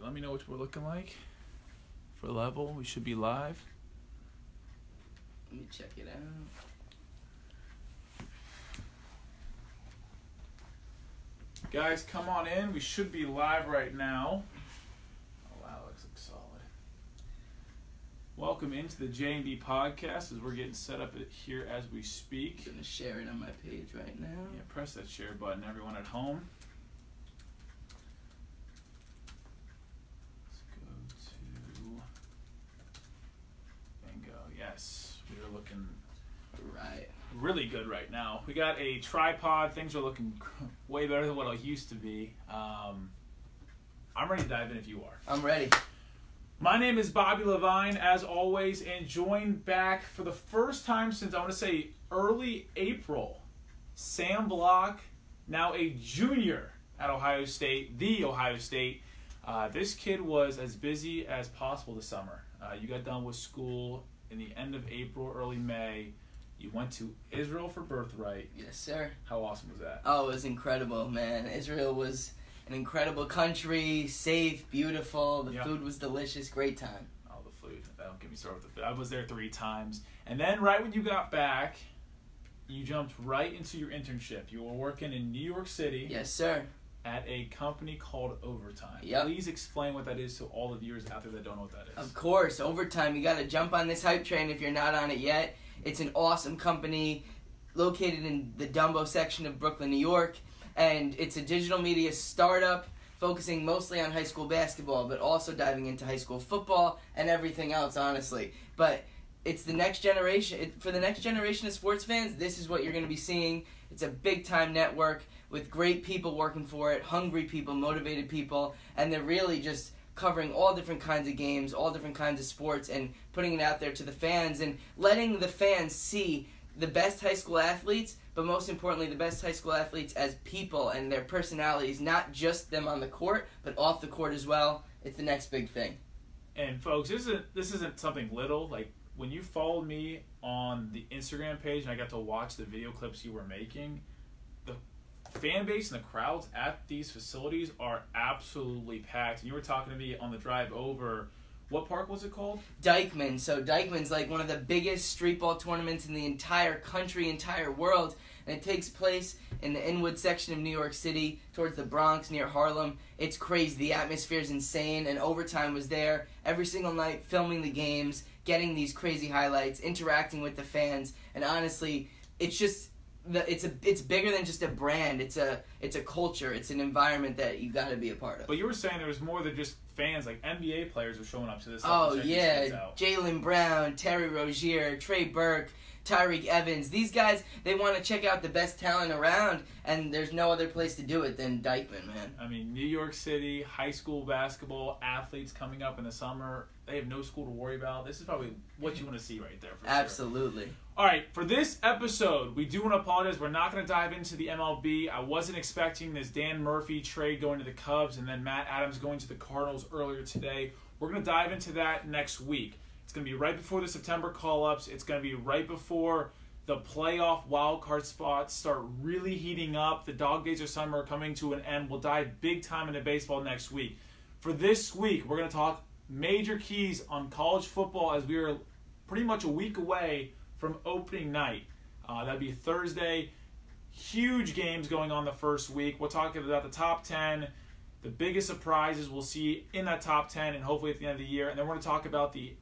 right, let me know what we're looking like. For level, we should be live. Let me check it out. Guys, come on in. We should be live right now. Oh wow, looks like solid. Welcome into the J and B podcast as we're getting set up here as we speak. I'm gonna share it on my page right now. Yeah, press that share button, everyone at home. Let's go to bingo. Yes, we are looking Right. Really good right now. We got a tripod. Things are looking way better than what it used to be. Um, I'm ready to dive in if you are. I'm ready. My name is Bobby Levine, as always, and joined back for the first time since I want to say early April. Sam Block, now a junior at Ohio State, the Ohio State. Uh, this kid was as busy as possible this summer. Uh, you got done with school in the end of April, early May. You went to Israel for birthright. Yes, sir. How awesome was that? Oh, it was incredible, man. Israel was an incredible country, safe, beautiful. The Yeah. food was delicious. Great time. Oh, the food. Don't get me started with the food. I was there three times. And then right when you got back, you jumped right into your internship. You were working in New York City Yes, sir. at a company called Overtime. Yep. Please explain what that is to all the viewers out there that don't know what that is. Of course, overtime. You got to jump on this hype train if you're not on it yet. It's an awesome company located in the Dumbo section of Brooklyn, New York, and it's a digital media startup focusing mostly on high school basketball, but also diving into high school football and everything else, honestly. But it's the next generation. It, for the next generation of sports fans, this is what you're going to be seeing. It's a big time network with great people working for it, hungry people, motivated people, and they're really just covering all different kinds of games, all different kinds of sports, and putting it out there to the fans and letting the fans see the best high school athletes, but most importantly, the best high school athletes as people and their personalities, not just them on the court, but off the court as well. It's the next big thing. And folks, this isn't this isn't something little. Like when you followed me on the Instagram page and I got to watch the video clips you were making, fan base and the crowds at these facilities are absolutely packed. And you were talking to me on the drive over. What park was it called? Dyckman. So Dyckman's like one of the biggest street ball tournaments in the entire country, entire world, and it takes place in the Inwood section of New York City, towards the Bronx, near Harlem. It's crazy. The atmosphere is insane, and overtime was there every single night, filming the games, getting these crazy highlights, interacting with the fans, and honestly, it's just. The, it's a it's bigger than just a brand. It's a it's a culture. It's an environment that you got to be a part of. But you were saying there was more than just fans. Like NBA players were showing up to this. Oh to check these yeah. Jaylen Brown, Terry Rozier, Trey Burke, Tyreke Evans. These guys, they want to check out the best talent around, and there's no other place to do it than Dyckman, man. I mean, New York City high school basketball athletes coming up in the summer. They have no school to worry about. This is probably what you want to see right there. For sure. Absolutely. All right, for this episode, we do want to apologize. We're not going to dive into the MLB. I wasn't expecting this Dan Murphy trade going to the Cubs and then Matt Adams going to the Cardinals earlier today. We're going to dive into that next week. It's going to be right before the September call ups. It's going to be right before the playoff wild card spots start really heating up. The dog days of summer are coming to an end. We'll dive big time into baseball next week. For this week, we're going to talk major keys on college football as we are pretty much a week away from opening night. Uh, that'd be Thursday. Huge games going on the first week. We'll talk about the top 10, the biggest surprises we'll see in that top 10, and hopefully at the end of the year. And then we're going to talk about the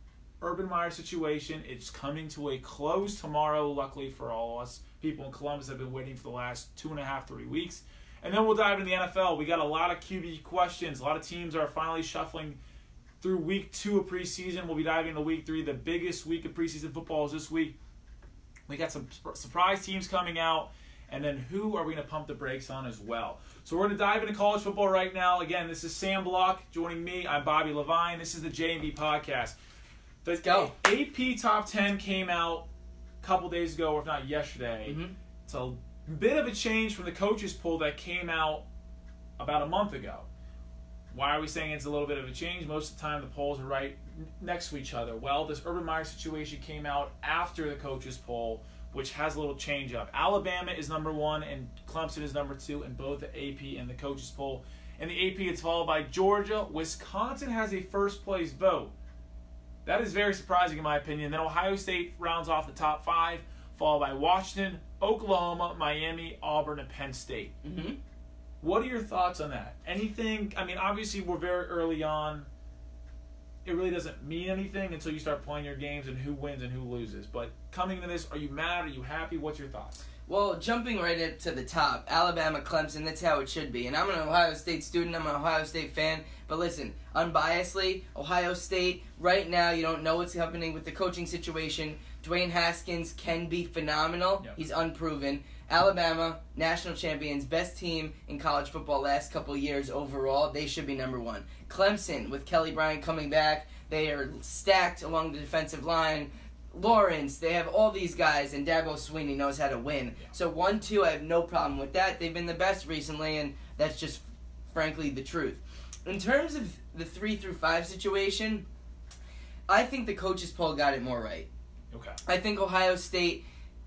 Urban Meyer situation. It's coming to a close tomorrow, luckily for all us. People in Columbus have been waiting for the last two and a half, three weeks. And then we'll dive into the NFL. We got a lot of QB questions. A lot of teams are finally shuffling through week two of preseason. We'll be diving into week three. The biggest week of preseason football is this week. We got some surprise teams coming out, and then who are we going to pump the brakes on as well? So we're going to dive into college football right now. Again, this is Sam Block joining me. I'm Bobby Levine. This is the J&B podcast. The Let's go. AP Top 10 came out a couple days ago, or if not yesterday. Mhm. It's a bit of a change from the coaches poll that came out about a month ago. Why are we saying it's a little bit of a change? Most of the time, the polls are right next to each other. Well, this Urban Meyer situation came out after the coaches poll, which has a little change up. Alabama is number one, and Clemson is number two in both the AP and the coaches poll. In the AP, it's followed by Georgia. Wisconsin has a first place vote. That is very surprising in my opinion. Then Ohio State rounds off the top five, followed by Washington, Oklahoma, Miami, Auburn, and Penn State. hmm What are your thoughts on that? Anything? I mean, obviously we're very early on. It really doesn't mean anything until you start playing your games and who wins and who loses. But coming to this, are you mad? Are you happy? What's your thoughts? Well, jumping right up to the top, Alabama, Clemson, that's how it should be. And I'm an Ohio State student, I'm an Ohio State fan. But listen, unbiasedly, Ohio State, right now, you don't know what's happening with the coaching situation. Dwayne Haskins can be phenomenal. Yep. He's unproven. Alabama, national champions, best team in college football last couple years overall. They should be number one. Clemson, with Kelly Bryant coming back, they are stacked along the defensive line. Lawrence, they have all these guys, and Dabo Swinney knows how to win. Yeah. So one, two, I have no problem with that. They've been the best recently, and that's just frankly the truth. In terms of the three through five situation, I think the coaches poll got it more right. Okay. I think Ohio State,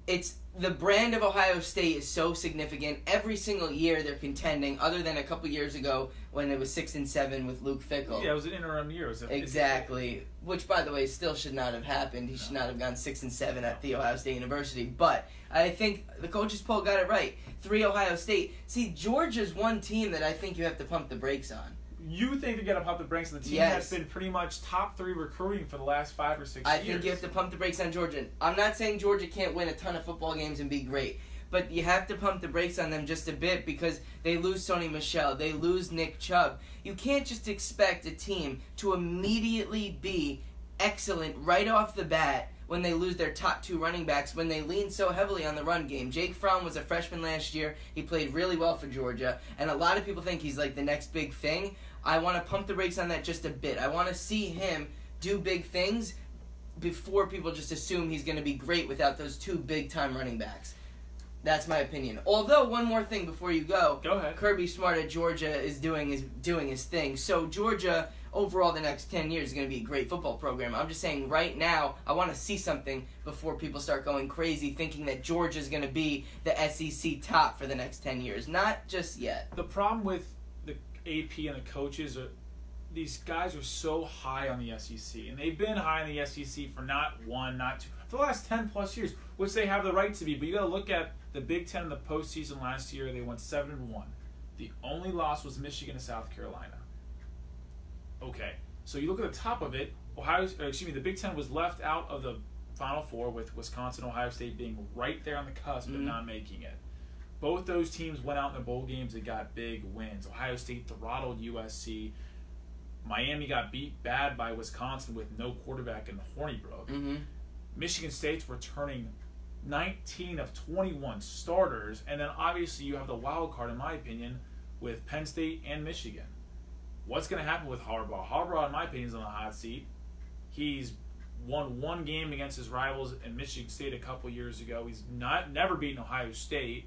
it's the brand of Ohio State is so significant. Every single year they're contending, other than a couple years ago when it was six and seven with Luke Fickell. Yeah, it was an interim year. It was a- Exactly. Which, by the way, still should not have happened. He should not have gone six and seven at the Ohio State University. But I think the coaches poll got it right. Three Ohio State. See, Georgia's one team that I think you have to pump the brakes on. You think they're gonna pump the brakes on the team Yes. that's been pretty much top three recruiting for the last five or six I years? think you have to pump the brakes on Georgia. I'm not saying Georgia can't win a ton of football games and be great, but you have to pump the brakes on them just a bit because they lose Sony Michel, they lose Nick Chubb. You can't just expect a team to immediately be excellent right off the bat when they lose their top two running backs when they lean so heavily on the run game. Jake Fromm was a freshman last year. He played really well for Georgia, and a lot of people think he's like the next big thing. I want to pump the brakes on that just a bit. I want to see him do big things before people just assume he's going to be great without those two big time running backs. That's my opinion. Although one more thing before you go, Go ahead. Kirby Smart at Georgia is doing his doing his thing. So Georgia overall the next 10 years is going to be a great football program. I'm just saying right now I want to see something before people start going crazy thinking that Georgia is going to be the SEC top for the next 10 years. Not just yet. The problem with AP and the coaches are these guys are so high on the SEC, and they've been high in the SEC for not one, not two, for the last ten plus years, which they have the right to be. But you got to look at the Big Ten in the postseason last year. They went seven and one. The only loss was Michigan and South Carolina. Okay, so you look at the top of it. Ohio, excuse me, the Big Ten was left out of the Final Four with Wisconsin, Ohio State being right there on the cusp Mhm. but not making it. Both those teams went out in the bowl games and got big wins. Ohio State throttled USC. Miami got beat bad by Wisconsin with no quarterback in Hornibrook. Mm-hmm. Michigan State's returning 19 of 21 starters, and then obviously you have the wild card, in my opinion, with Penn State and Michigan. What's going to happen with Harbaugh? Harbaugh, in my opinion, is on the hot seat. He's won one game against his rivals in Michigan State a couple years ago. He's not never beaten Ohio State,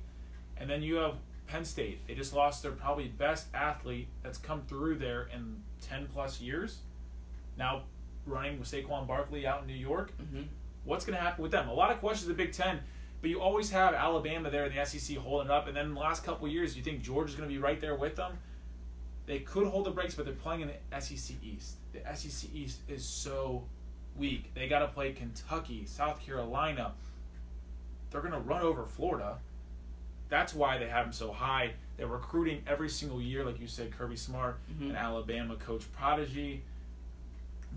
and then you have Penn State. They just lost their probably best athlete that's come through there in 10 plus years. Now running with Saquon Barkley out in New York. Mm-hmm. What's going to happen with them? A lot of questions in the Big Ten, but you always have Alabama there in the SEC holding up. And then the last couple of years, you think Georgia's going to be right there with them? They could hold the brakes, but they're playing in the SEC East. The SEC East is so weak. They got to play Kentucky, South Carolina. They're going to run over Florida. That's why they have them so high. They're recruiting every single year, like you said, Kirby Smart, Mhm. an Alabama coach prodigy.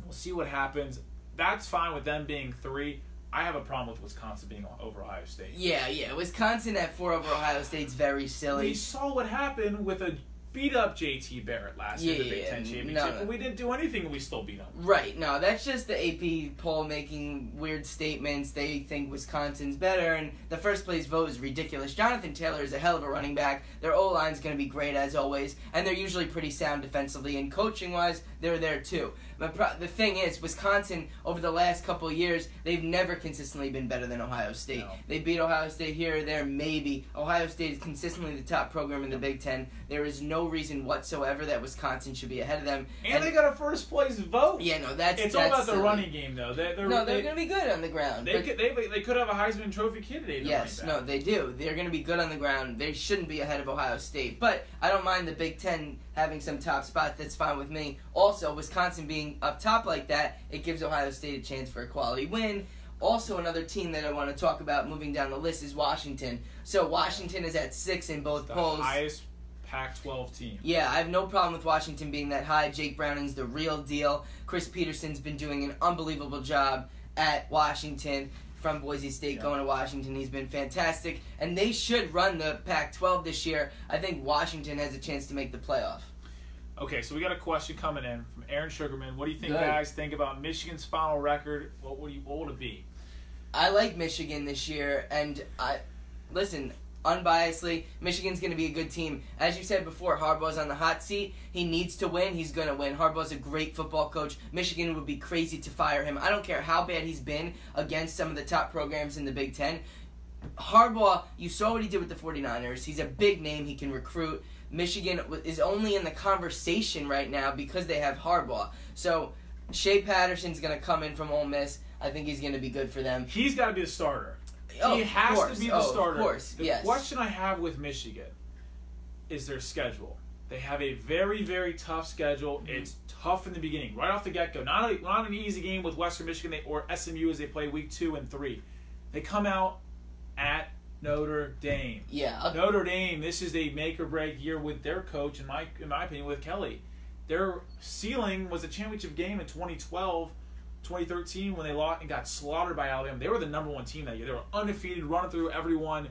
We'll see what happens. That's fine with them being three. I have a problem with Wisconsin being over Ohio State. Yeah, yeah. Wisconsin at four over Ohio State's very silly. We saw what happened with a beat up JT Barrett last year in the Yeah, Big Ten championship, no. but we didn't do anything and we still beat them. Right, no, that's just the AP poll making weird statements. They think Wisconsin's better, and the first place vote is ridiculous. Jonathan Taylor is a hell of a running back. Their O line's going to be great as always, and they're usually pretty sound defensively. And coaching wise, they're there too. But pro- the thing is, Wisconsin over the last couple of years, they've never consistently been better than Ohio State. No. They beat Ohio State here or there, maybe. Ohio State is consistently the top program in the Big Ten. There is no reason whatsoever that Wisconsin should be ahead of them. And, they got a first place vote. Yeah, no, that's it's that's all about the silly. running game, though. They, they're, No, they're they, going to be good on the ground. they, could, they, they could have a Heisman Trophy candidate. Yes, no, they do. They're going to be good on the ground. They shouldn't be ahead of Ohio State. But I don't mind the Big Ten having some top spots. That's fine with me. Also, Wisconsin being up top like that, it gives Ohio State a chance for a quality win. Also, another team that I want to talk about moving down the list is Washington. So Washington is at six in both the polls. highest Pac-12 team. Yeah, I have no problem with Washington being that high. Jake Browning's the real deal. Chris Petersen's been doing an unbelievable job at Washington. From Boise State Yeah. going to Washington, he's been fantastic, and they should run the Pac-12 this year. I think Washington has a chance to make the playoff. Okay, so we got a question coming in from Aaron Sugarman. What do you think, Good. guys? Think about Michigan's final record. What would you, what would it be? I like Michigan this year, and I listen unbiasedly. Michigan's going to be a good team. As you said before, Harbaugh's on the hot seat. He needs to win. He's going to win. Harbaugh's a great football coach. Michigan would be crazy to fire him. I don't care how bad he's been against some of the top programs in the Big Ten. Harbaugh, you saw what he did with the 49ers. He's a big name. He can recruit. Michigan is only in the conversation right now because they have Harbaugh. So Shea Patterson's going to come in from Ole Miss. I think he's going to be good for them. He's got to be the starter. Oh, he has to be the Oh, starter. Of course, the yes. question I have with Michigan is their schedule. They have a very, very tough schedule. Mm-hmm. It's tough in the beginning, right off the get go. Not a, not an easy game with Western Michigan they, or SMU as they play week two and three. They come out at Notre Dame. Yeah, Notre Dame, this is a make or break year with their coach, in my in my opinion, with Kelly. Their ceiling was a championship game in 2012, 2013 when they lost and got slaughtered by Alabama. They were the number one team that year. They were undefeated, running through everyone.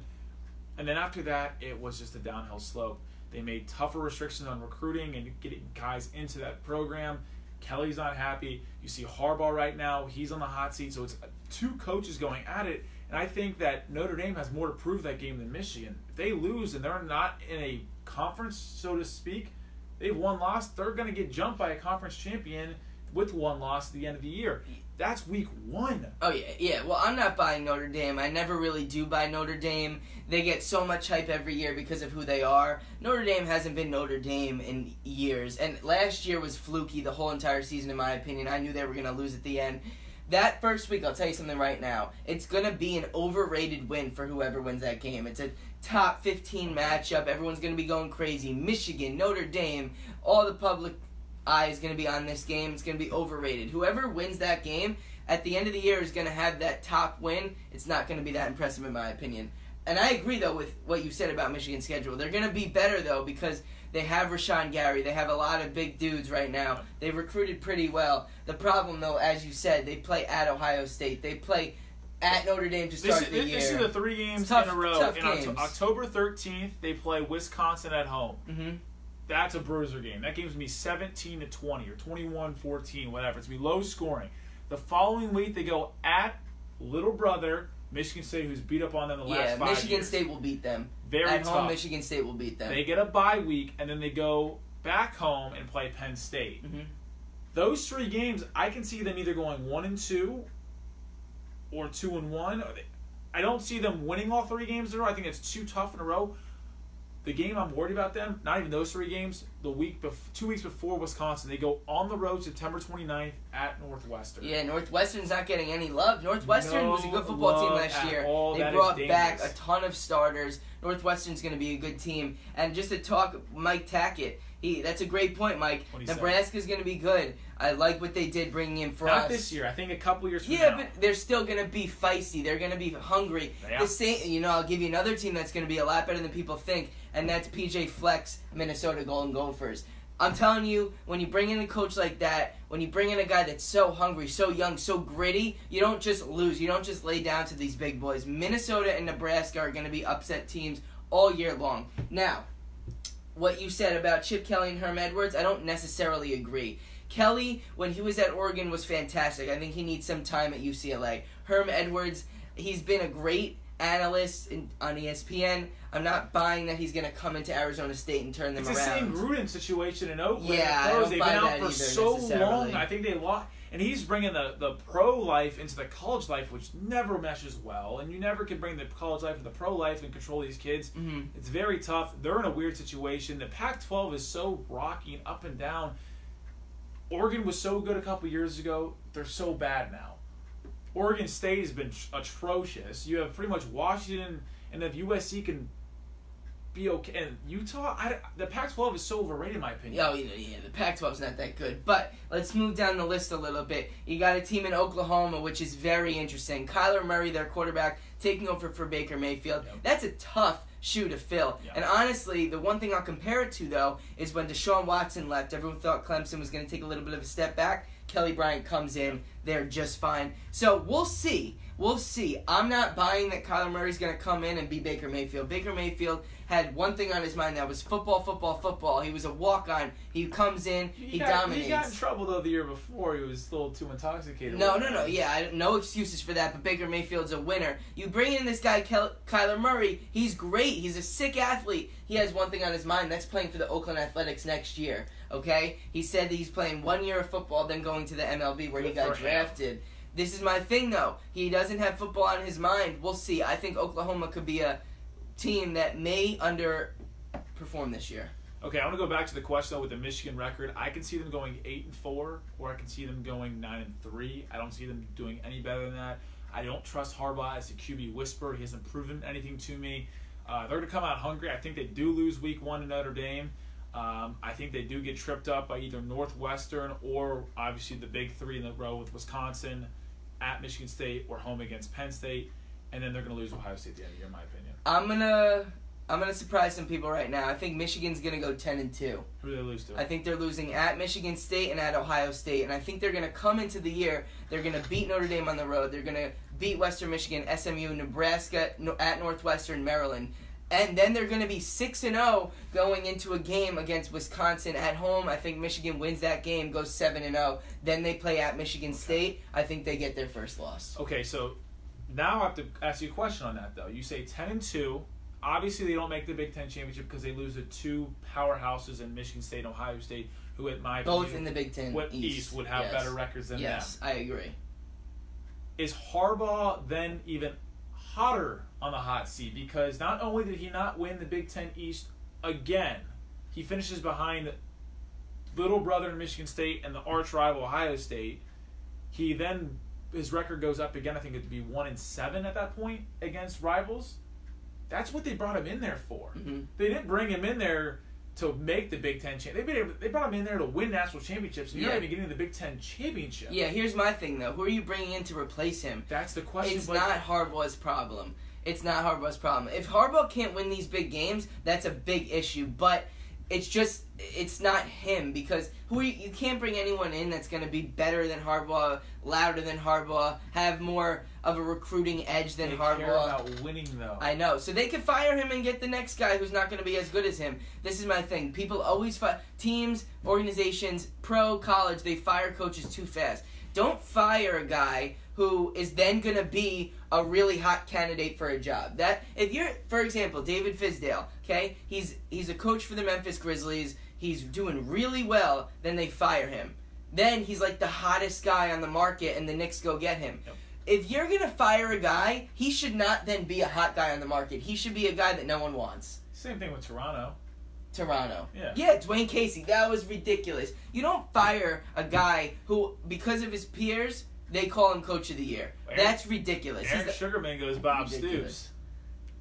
And then after that, it was just a downhill slope. They made tougher restrictions on recruiting and getting guys into that program. Kelly's not happy. You see Harbaugh right now; he's on the hot seat. So it's two coaches going at it. And I think that Notre Dame has more to prove that game than Michigan. If they lose and they're not in a conference, so to speak, they've one loss. They're going to get jumped by a conference champion with one loss at the end of the year. That's week one. Oh yeah, yeah. Well, I'm not buying Notre Dame. I never really do buy Notre Dame. They get so much hype every year because of who they are. Notre Dame hasn't been Notre Dame in years, and last year was fluky the whole entire season, in my opinion. I knew they were gonna lose at the end. That first week, I'll tell you something right now. It's gonna be an overrated win for whoever wins that game. It's a top 15 matchup. Everyone's gonna be going crazy. Michigan, Notre Dame, all the public eye is to be on this game. It's to be overrated. Whoever wins that game at the end of the year is to have that top win. It's not to be that impressive, in my opinion. And I agree, though, with what you said about Michigan's schedule. They're to be better, though, because they have Rashan Gary. They have a lot of big dudes right now. They've recruited pretty well. The problem, though, as you said, they play at Ohio State. They play at Notre Dame to This start is, the this year. is the three games tough- in a row. In Oct- games. October 13th, they play Wisconsin at home. hmm That's a bruiser game. That game's gonna be 17 to 20 or 21-14, whatever. It's gonna be low scoring. The following week they go at little brother Michigan State, who's beat up on them the last Yeah, five Michigan years. State will beat them. Very at tough. home, Michigan State will beat them. They get a bye week and then they go back home and play Penn State. Mhm. Those three games, I can see them either going one and two or two and one. I don't see them winning all three games in a row. I think it's too tough in a row. The game I'm worried about them, not even those three games, the week bef- two weeks before Wisconsin, they go on the road September 29th at Northwestern. Yeah, Northwestern's not getting any love. Northwestern No was a good football team last year. all. They That brought back a ton of starters. Northwestern's going to be a good team. And just to talk, Mike Tackett, he that's a great point, Mike. What'd he say? Nebraska's going to be good. I like what they did bringing in Frost. Not this year. I think a couple years from Yeah, now. but they're still gonna be feisty. They're gonna be hungry. Yeah. The same, you know. I'll give you another team that's gonna be a lot better than people think, and that's PJ Fleck's, Minnesota Golden Gophers. I'm telling you, when you bring in a coach like that, when you bring in a guy that's so hungry, so young, so gritty, you don't just lose. You don't just lay down to these big boys. Minnesota and Nebraska are going to be upset teams all year long. Now, what you said about Chip Kelly and Herm Edwards, I don't necessarily agree. Kelly, when he was at Oregon, was fantastic. I think he needs some time at UCLA. Herm Edwards, he's been a great analyst in, on ESPN. I'm not buying that he's going to come into Arizona State and turn them It's the same Gruden situation in Oakland. Yeah, I don't They've buy been that out for either, so long. I think they lost. and he's bringing the, the pro life into the college life, which never meshes well. And you never can bring the college life and the pro life and control these kids. hmm It's very tough. They're in a weird situation. The Pac-12 is so rocky and up and down. Oregon was so good a couple years ago. They're so bad now. Oregon State has been atrocious. You have pretty much Washington, and if USC can be okay, and Utah, I, the Pac-12 is so overrated in my opinion. Oh, Yeah, yeah, the Pac-12 is not that good. But let's move down the list a little bit. You got a team in Oklahoma, which is very interesting. Kyler Murray, their quarterback, taking over for Baker Mayfield. Yep. That's a tough shoe to fill. And honestly, the one thing I'll compare it to though is when Deshaun Watson left. Everyone thought Clemson was going to take a little bit of a step back. Kelly Bryant comes in, they're just fine. So we'll see. We'll see. I'm not buying that Kyler Murray's going to come in and be Baker Mayfield. Baker Mayfield had one thing on his mind that was football, football, football. He was a walk on. He comes in, he, got, dominates. He got in trouble though the year before. He was a little too intoxicated. No, no, no. Yeah, I, no excuses for that. But Baker Mayfield's a winner. You bring in this guy, Kel- Kyler Murray. He's great. He's a sick athlete. He has one thing on his mind. That's playing for the Oakland Athletics next year. Okay. He said that he's playing one year of football, then going to the MLB where he got for him. drafted. This is my thing, though. He doesn't have football on his mind. We'll see. I think Oklahoma could be a team that may underperform this year. Okay, I want to go back to the question though with the Michigan record. I can see them going eight and four, or I can see them going nine and three. I don't see them doing any better than that. I don't trust Harbaugh as a QB whisperer. He hasn't proven anything to me. Uh, they're going to come out hungry. I think they do lose week one to Notre Dame. Um, I think they do get tripped up by either Northwestern or obviously the big three in the row with Wisconsin, at Michigan State, or home against Penn State, and then they're going to lose Ohio State at the end of the year, in my opinion. I'm gonna I'm gonna surprise some people right now. I think Michigan's gonna go ten and two. Who do they lose to? I think they're losing at Michigan State and at Ohio State, and I think they're gonna come into the year. They're gonna beat Notre Dame on the road. They're gonna beat Western Michigan, SMU, Nebraska, at Northwestern, Maryland, and then they're gonna be six and zero going into a game against Wisconsin at home. I think Michigan wins that game, goes seven and zero. Then they play at Michigan State. I think they get their first loss. Okay, so now I have to ask you a question on that though. You say ten and two. Obviously, they don't make the Big Ten championship because they lose to two powerhouses in Michigan State and Ohio State, who, at my Both opinion, in the Big Ten what East, would have Yes. better records than that. Yes, I agree. Is Harbaugh then even hotter on the hot seat because not only did he not win the Big Ten East again, he finishes behind little brother in Michigan State and the arch rival Ohio State. He then his record goes up again. I think it'd be one and seven at that point against rivals. That's what they brought him in there for. hmm They didn't bring him in there to make the Big Ten champ. They made him- they brought him in there to win national championships. And you're Yeah. not even getting the Big Ten championship. Yeah, here's my thing though. Who are you bringing in to replace him? That's the question. It's not Harbaugh's problem. It's not Harbaugh's problem. If Harbaugh can't win these big games, that's a big issue. But it's just it's not him because who you, you can't bring anyone in that's going to be better than Harbaugh, louder than Harbaugh, have more of a recruiting edge than they Harbaugh. care about winning though. I know. So they could fire him and get the next guy who's not going to be as good as him. This is my thing. People always fire teams, organizations, pro, college. They fire coaches too fast. Don't fire a guy who is then going to be a really hot candidate for a job. That if you're, for example, David Fizdale. Okay, he's he's a coach for the Memphis Grizzlies. He's doing really well. Then they fire him. Then he's like the hottest guy on the market, and the Knicks go get him Yep. if you're gonna fire a guy, he should not then be a hot guy on the market. He should be a guy that no one wants. Same thing with Toronto. Toronto. Yeah. Yeah, Dwane Casey. That was ridiculous. You don't fire a guy who, because of his peers, they call him coach of the year. That's ridiculous. He's the- Sugarman goes Bob Ridiculous. Stoops.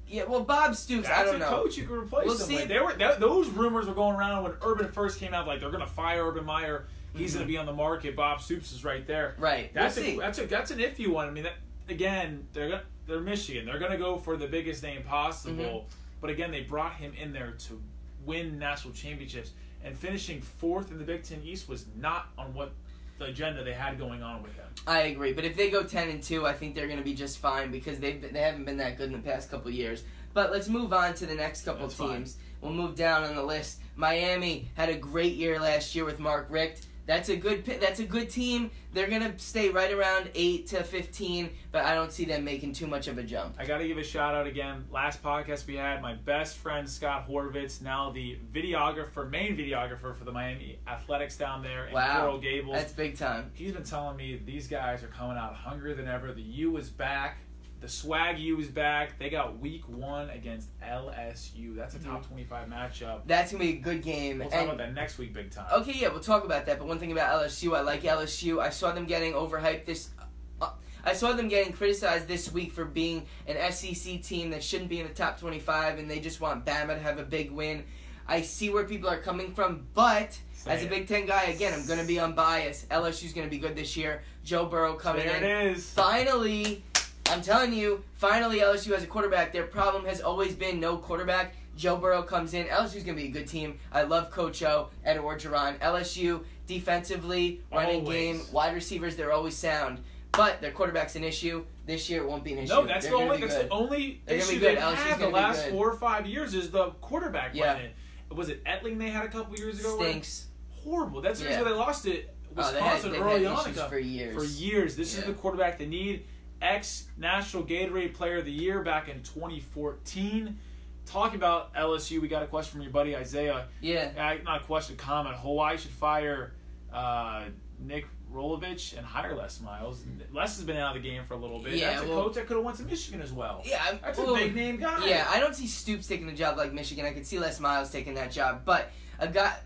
yeah, well, Bob Stoops. That's I don't a know. coach you can replace We'll him see. with. They were that, those rumors were going around when Urban first came out. Like they're going to fire Urban Meyer. He's going to be on the market. Bob Stoops is right there. Right. That's we'll a, see. that's a that's an iffy one. I mean, that, again, they're gonna, they're Michigan. They're going to go for the biggest name possible. Mm-hmm. But again, they brought him in there to win national championships, and finishing fourth in the Big Ten East was not on what the agenda they had going on with them. I agree, but if they go ten and two, I think they're going to be just fine because they they haven't been that good in the past couple years. But let's move on to the next couple That's fine. teams. We'll move down on the list. Miami had a great year last year with Mark Richt. That's a good. That's a good team. They're gonna stay right around eight to fifteen, but I don't see them making too much of a jump. I got to give a shout out again. Last podcast we had, my best friend Scott Horvitz, now the videographer, main videographer for the Miami Athletics down there in Wow. Coral Gables. That's big time. He's been telling me these guys are coming out hungrier than ever. The U is back. The swag U is back. They got week one against LSU. That's a top 25 matchup. That's gonna be a good game. We'll talk And- about that next week, big time. Okay, yeah, we'll talk about that. But one thing about LSU, I like LSU. I saw them getting overhyped this. Uh, I saw them getting criticized this week for being an SEC team that shouldn't be in the top 25, and they just want Bama to have a big win. I see where people are coming from, but as a. Big Ten guy, again, I'm going to be unbiased. LSU's going to be good this year. Joe Burrow coming there in. it is. Finally, I'm telling you, finally LSU has a quarterback. Their problem has always been no quarterback. Joe Burrow comes in. LSU's gonna be a good team. I love Coach O, Ed Orgeron. LSU defensively, running Always. game, wide receivers, they're always sound. But their quarterback's an issue. This year it won't be an issue. No, that's They're the only that's good. the only They're issue they've LSU's had the last four or five years is the quarterback Yeah. running. Was it Etling they had a couple years ago? right? Stinks. Horrible. That's the reason Yeah. why they lost it. Oh, they had, Wisconsin early on. for years. For years. This is the quarterback they need. Ex National Gatorade Player of the Year back in 2014. Talking about LSU, we got a question from your buddy Isaiah. Yeah. Uh, not a question, a comment. Hawaii should fire uh, Nick Rolovich and hire Les Miles. Les has been out of the game for a little bit. Yeah, That's a coach that could have went to Michigan as well. Yeah, I'm- That's well, a big name guy. Yeah, I don't see Stoops taking a job like Michigan. I could see Les Miles taking that job, but a guy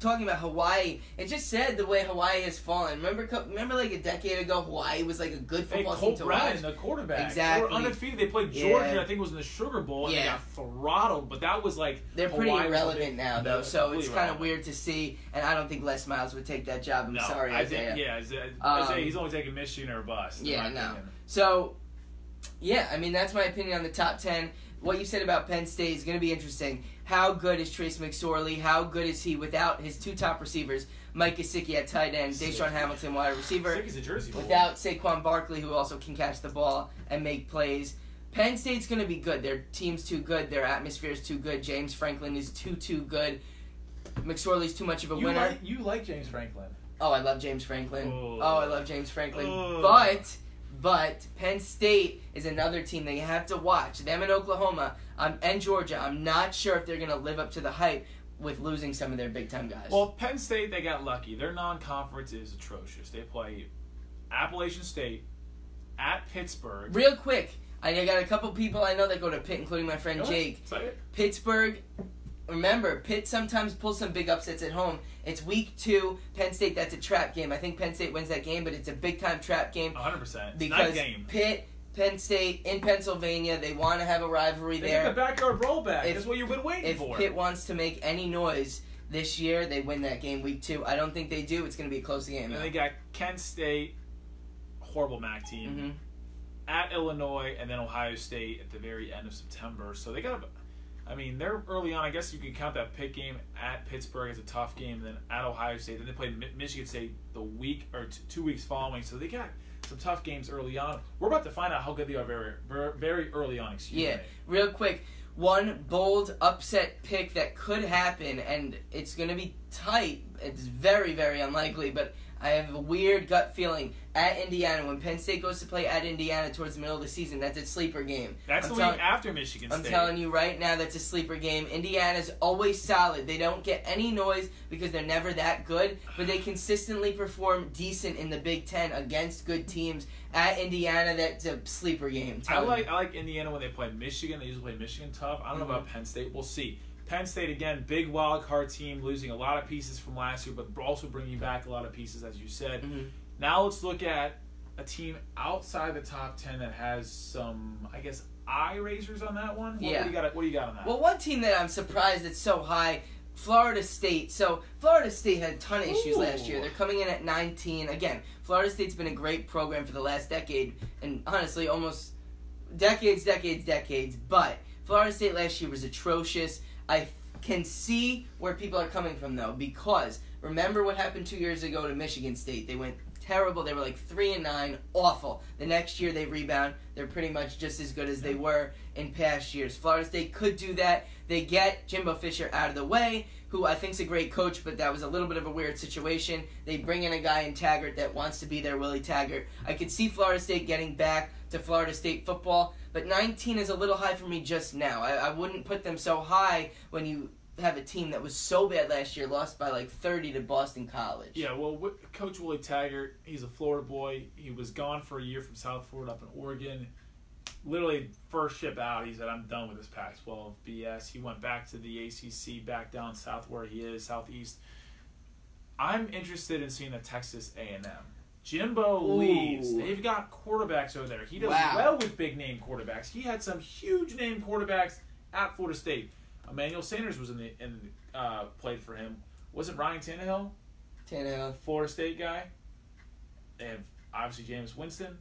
talking about Hawaii, it just said the way Hawaii has fallen. Remember, remember like a decade ago, Hawaii was like a good Hey, football team Colt to watch. the quarterback. exactly. They were undefeated. They played Georgia, Yeah. I think it was in the Sugar Bowl, and they got throttled. But that was like They're pretty Hawaii a irrelevant now, though, so it's kind of weird to see. And I don't think Les Miles would take that job. I'm No, sorry, Isaiah. Isaiah. Yeah, Isaiah, Um, Isaiah, he's only taking Michigan or bust. Yeah, no. opinion. So, yeah, I mean that's my opinion on the top ten. What you said about Penn State is going to be interesting. How good is Trace McSorley? How good is he without his two top receivers, Mike Gesicki at tight end, DaeSean Hamilton wide receiver, Sick as a Jersey Bowl. without Saquon Barkley who also can catch the ball and make plays? Penn State's going to be good. Their team's too good. Their atmosphere is too good. James Franklin is too too good. McSorley's too much of a you winner. like you like James Franklin. Oh, I love James Franklin. Oh. Oh, I love James Franklin. Oh. But but Penn State is another team that you have to watch. Them in Oklahoma um, and Georgia. I'm not sure if they're going to live up to the hype with losing some of their big time guys. Well, Penn State they got lucky. Their non-conference is atrocious. They play Appalachian State at Pittsburgh. real quick, I got a couple people I know that go to Pitt, including my friend Go Jake. Pittsburgh. Remember, Pitt sometimes pulls some big upsets at home. It's week two. Penn State, that's a trap game. I think Penn State wins that game, but it's a big time trap game. 100. percent because game. Pitt, Penn State in Pennsylvania, they want to have a rivalry They there. get the backyard rollback. If- That's what you've been waiting If for. If Pitt wants to make any noise this year, they win that game week two. I don't think they do. It's going to be a close game. and though. they got Kent State, horrible MAC team. Mhm. at Illinois and then Ohio State at the very end of September. So they got, I mean, they're early on. I guess you can count that Pitt game at Pittsburgh as a tough game. Then at Ohio State, then they played Michigan State the week or t- two weeks following. So they got some tough games early on. We're about to find out how good they are very, very, early on. Excuse Yeah. me. Real quick, one bold upset pick that could happen, and it's going to be tight. It's very, very unlikely, but I have a weird gut feeling at Indiana when Penn State goes to play at Indiana towards the middle of the season. That's a sleeper game. That's I'm the telling- week after Michigan State. I'm telling you right now, that's a sleeper game. Indiana's always solid. They don't get any noise because they're never that good, but they consistently perform decent in the Big Ten against good teams. At Indiana, that's a sleeper game. I Tell like I like Indiana when they play Michigan. They usually play Michigan tough. I don't know Mhm. about Penn State. We'll see. Penn State again, big wild card team, losing a lot of pieces from last year, but also bringing back a lot of pieces, as you said. Mhm. Now let's look at a team outside the top ten that has some, I guess, eye raisers on that one. What, Yeah. What do you got? What do you got on that? Well, one team that I'm surprised it's so high, Florida State. So Florida State had a ton of issues last year. They're coming in at 19. Again, Florida State's been a great program for the last decade, and honestly, almost decades, decades, decades. But Florida State last year was atrocious. I can see where people are coming from though, because remember what happened two years ago to Michigan State. They went terrible. They were like three and nine, awful. The next year they rebound. They're pretty much just as good as they were in past years. Florida State could do that. They get Jimbo Fisher out of the way, who I think's a great coach, but that was a little bit of a weird situation. They bring in a guy in Taggart that wants to be their Willie Taggart. I could see Florida State getting back to Florida State football, but 19 is a little high for me just now. I, I wouldn't put them so high when you have a team that was so bad last year, lost by like 30 to Boston College. Yeah, well, Coach Willie Taggart, he's a Florida boy. He was gone for a year from South Florida up in Oregon. Literally, first ship out, he said, I'm done with this Pac 12 BS. He went back to the ACC, back down south where he is, southeast. I'm interested in seeing a Texas A&M. Jimbo Ooh. leaves. They've got quarterbacks over there. He does Wow. well with big name quarterbacks. He had some huge name quarterbacks at Florida State. Emmanuel Sanders was in the in uh, played for him. Wasn't Ryan Tannehill? Tannehill. Florida State guy. They have obviously Jameis Winston.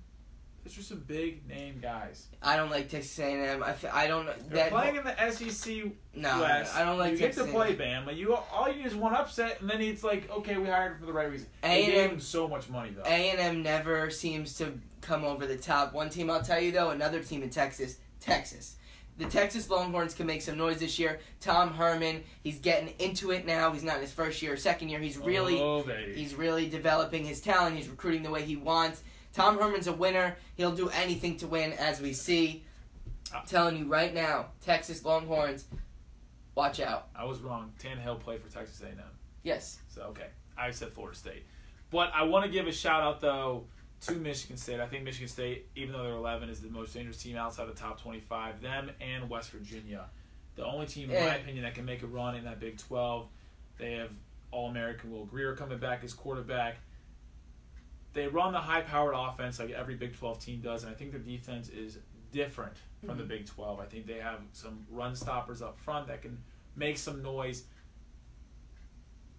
Those are some big name guys. I don't like Texas A&M. I, f- I don't. Know. They're That, playing in the SEC no, West. I don't like You Texas get to play A&M. Bama. You all you need is one upset, and then it's like, okay, we hired him for the right reason. A&M gave him so much money though. A&M never seems to come over the top. One team I'll tell you though, another team in Texas, Texas. The Texas Longhorns can make some noise this year. Tom Herman, he's getting into it now. He's not in his first year or second year. He's really oh, he's really developing his talent. He's recruiting the way he wants. Tom Herman's a winner. He'll do anything to win as we see. I'm telling you right now, Texas Longhorns, watch out. I was wrong. Tannehill played for Texas A&M. Yes. So okay, I said Florida State, but I want to give a shout out though to Michigan State. I think Michigan State, even though they're 11, is the most dangerous team outside the top 25. Them and West Virginia, the only team in my opinion that can make a run in that Big 12. They have All American Will Grier coming back as quarterback. They run the high-powered offense like every Big 12 team does, and I think their defense is different from the Mhm. Big 12. I think they have some run stoppers up front that can make some noise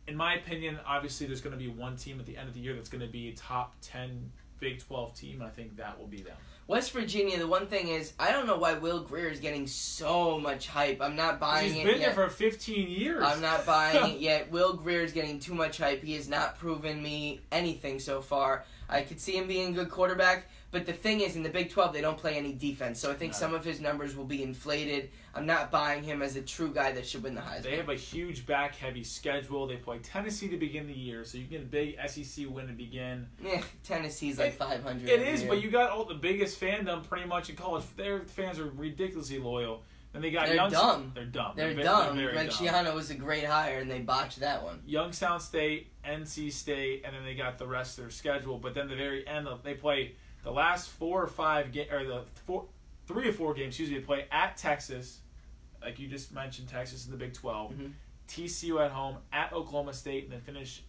in my opinion, obviously there's going to be one team at the end of the year that's going to be a top 10 Big 12 team. and I think that will be them. West Virginia, the one thing is, I don't know why Will Grier is getting so much hype. I'm not buying He's it He's been yet. there for 15 years. I'm not buying it yet. Will Grier is getting too much hype. He has not proven me anything so far. I could see him being a good quarterback, but the thing is, in the Big 12, they don't play any defense, so I think No. some of his numbers will be inflated. I'm not buying him as a true guy that should win the Heisman. They have a huge back heavy schedule. They play Tennessee to begin the year, so you get a big SEC win to begin. Eh, Tennessee's like It- 500. It is, year. but you got all the biggest fandom pretty much in college. Their fans are ridiculously loyal. And they got They're young, dumb. They're dumb. They're ve- dumb. Greg dumb. Was a great hire, and they botched that one. Youngstown State, NC State, and then they got the rest of their schedule. But then the very end, of, they play the last four or five ga- or the four, three or four games. Excuse me. Play at Texas, like you just mentioned, Texas in the Big 12 Mhm. TCU at home, at Oklahoma State, and then finish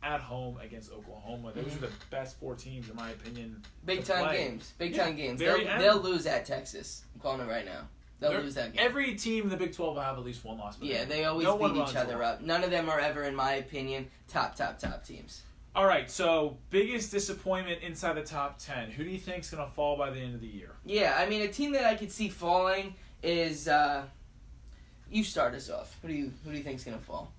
at home against Oklahoma. Those Mhm. are the best four teams in my opinion. Big time play. games. Big Yeah, time games. They'll, they'll lose at Texas. I'm calling it right now. They'll They're- lose that game. Every team in the Big 12 will have at least one loss. Yeah, they always no beat each other up. None of them are ever, in my opinion, top, top, top teams. All right, so biggest disappointment inside the top 10. Who do you think is going to fall by the end of the year? Yeah, I mean, a team that I could see falling is. Uh, you start us off. Who do you Who do you think's gonna fall?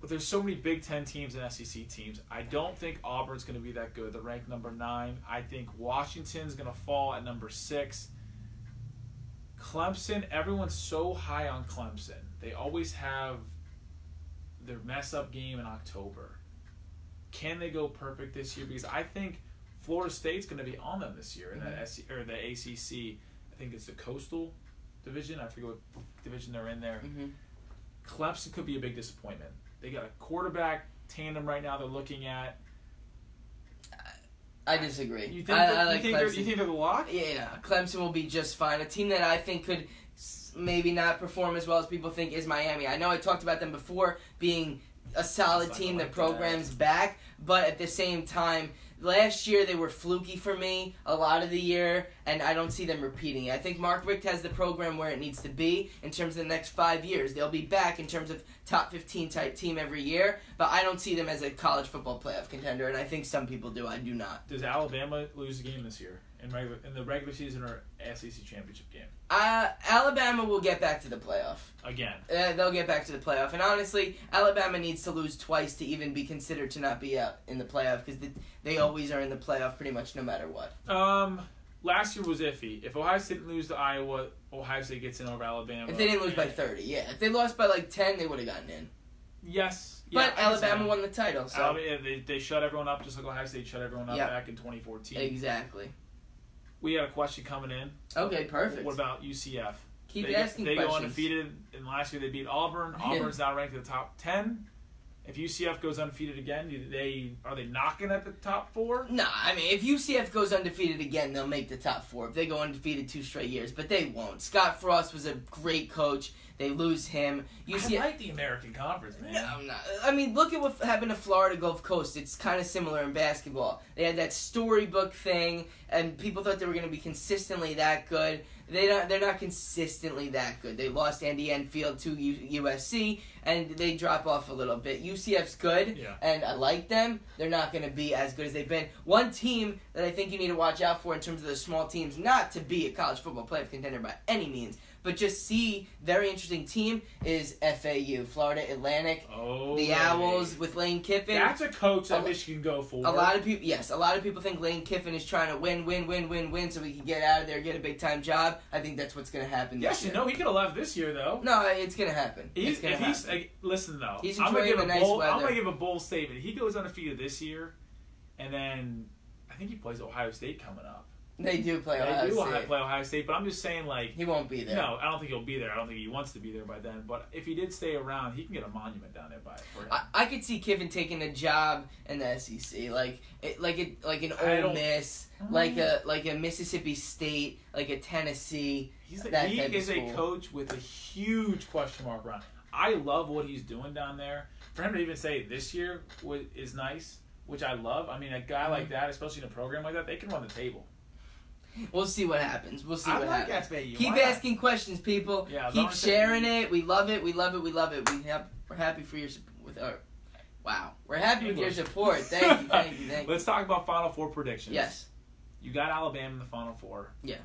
But there's so many Big Ten teams and SEC teams. I don't think Auburn's going to be that good. They're ranked number nine. I think Washington's going to fall at number six. Clemson, everyone's so high on Clemson. They always have their mess up game in October. Can they go perfect this year? Because I think Florida State's going to be on them this year in that SC, or the ACC. I think it's the Coastal Division. I forget what division they're in there. Mm-hmm. Clemson could be a big disappointment. They got a quarterback tandem right now they're looking at. I disagree. You think, I, that, I like you, think you think they're the lock? Yeah, Clemson will be just fine. A team that I think could maybe not perform as well as people think is Miami. I know I talked about them before being a solid team like that programs back, but at the same time, last year they were fluky for me a lot of the year, and I don't see them repeating it. I think Mark Richt has the program where it needs to be in terms of the next five years. They'll be back in terms of top 15 type team every year, but I don't see them as a college football playoff contender, and I think some people do. I do not. Does Alabama lose a game this year in regular in the regular season or SEC championship game Uh, Alabama will get back to the playoff. again? Uh, they'll get back to the playoff. And honestly, Alabama needs to lose twice to even be considered to not be out in the playoff because they, they always are in the playoff pretty much no matter what. Um, last year was iffy. If Ohio State didn't lose to Iowa, Ohio State gets in over Alabama. If they didn't lose by thirty, yeah. If they lost by like ten, they would have gotten in. yes, But yeah, I Alabama won the title, so Alabama, yeah, they, they shut everyone up just like Ohio State shut everyone up Yep. back in 2014. exactly. We had a question coming in. Okay, perfect. What about UCF? Keep they, asking they questions. go undefeated, and last year they beat Auburn. Auburn's now ranked in the top ten. If UCF goes undefeated again, do they are they knocking at the top four? No, I mean, if UCF goes undefeated again, they'll make the top four. If they go undefeated two straight years, but they won't. Scott Frost was a great coach. They lose him. UCF. I like the American Conference, man. No, no. I mean, look at what happened to Florida Gulf Coast. It's kind of similar in basketball. They had that storybook thing, and people thought they were going to be consistently that good. They not, they're not consistently that good. They lost Andy Enfield to U- USC, and they drop off a little bit. UCF's good, Yeah. and I like them. They're not going to be as good as they've been. One team that I think you need to watch out for in terms of the small teams, not to be a college football playoff contender by any means, but just see very interesting team is FAU, Florida Atlantic. Oh, The hey. Owls with Lane Kiffin. That's a coach that A Michigan go for. a lot of people, yes, a lot of people think Lane Kiffin is trying to win, win, win, win, win, so we can get out of there, get a big time job. I think that's what's going to happen. Yes, you know he could have left this year though. No, it's going to happen. He's, going if to he's like, listen though, He's I'm gonna enjoying give a nice bold. I'm gonna give a bold statement. He goes undefeated this year, and then I think he plays Ohio State coming up. They do play They Ohio do State. play Ohio State, but I'm just saying like. He won't be there. No, I don't think he'll be there. I don't think he wants to be there by then. But if he did stay around, he can get a monument down there by for him. I, I could see Kiffin taking a job in the SEC, like it, like it, like an I Ole Miss, like a like a Mississippi State, like a Tennessee. He's a, he is a coach with a huge question mark around. I love what he's doing down there. For him to even say this year wa- is nice, which I love. I mean, a guy Mm-hmm. like that, especially in a program like that, they can run the table. We'll see what happens. We'll see I what like happens. Keep Why not? asking questions, people. Yeah, Keep sharing it. We love it. We love it. We love it. We have, we're happy for your with our. Wow, we're happy with your support. Thank you, thank you, thank you. Let's talk about Final Four predictions. Yes, You got Alabama in the Final Four. Yeah.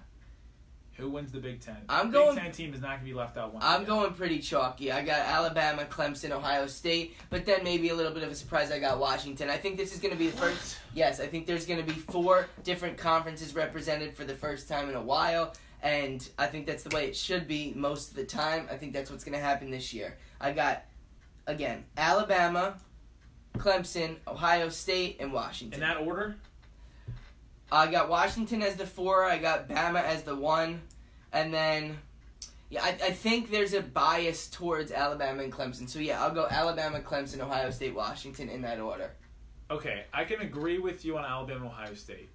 Who wins the Big Ten? I'm Big going- Ten team is not going to be left out. Once I'm going pretty chalky. I got Alabama, Clemson, Ohio State, but then maybe a little bit of a surprise. I got Washington. I think this is going to be the first. Yes, I think there's going to be four different conferences represented for the first time in a while, and I think that's the way it should be most of the time. I think that's what's going to happen this year. I got, again, Alabama, Clemson, Ohio State, and Washington. In that order? I got Washington as the four. I got Bama as the one, and then yeah, I, I think there's a bias towards Alabama and Clemson. So yeah, I'll go Alabama, Clemson, Ohio State, Washington in that order. Okay, I can agree with you on Alabama and Ohio State.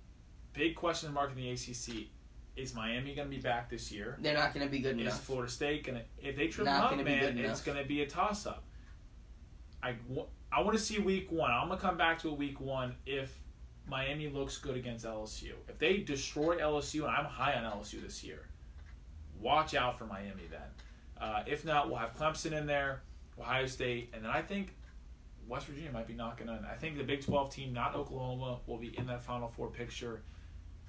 Big question mark in the ACC. Is Miami going to be back this year? They're not going to be good Is enough. Is Florida State going to. If they trip Not up, man, it's going to be a toss up. I, I want to see week one. I'm going to come back to a week one if Miami looks good against LSU. If they destroy LSU, and I'm high on LSU this year, watch out for Miami then. Uh, if not, we'll have Clemson in there, Ohio State, and then I think West Virginia might be knocking on. I think the Big 12 team, not Oklahoma, will be in that Final Four picture.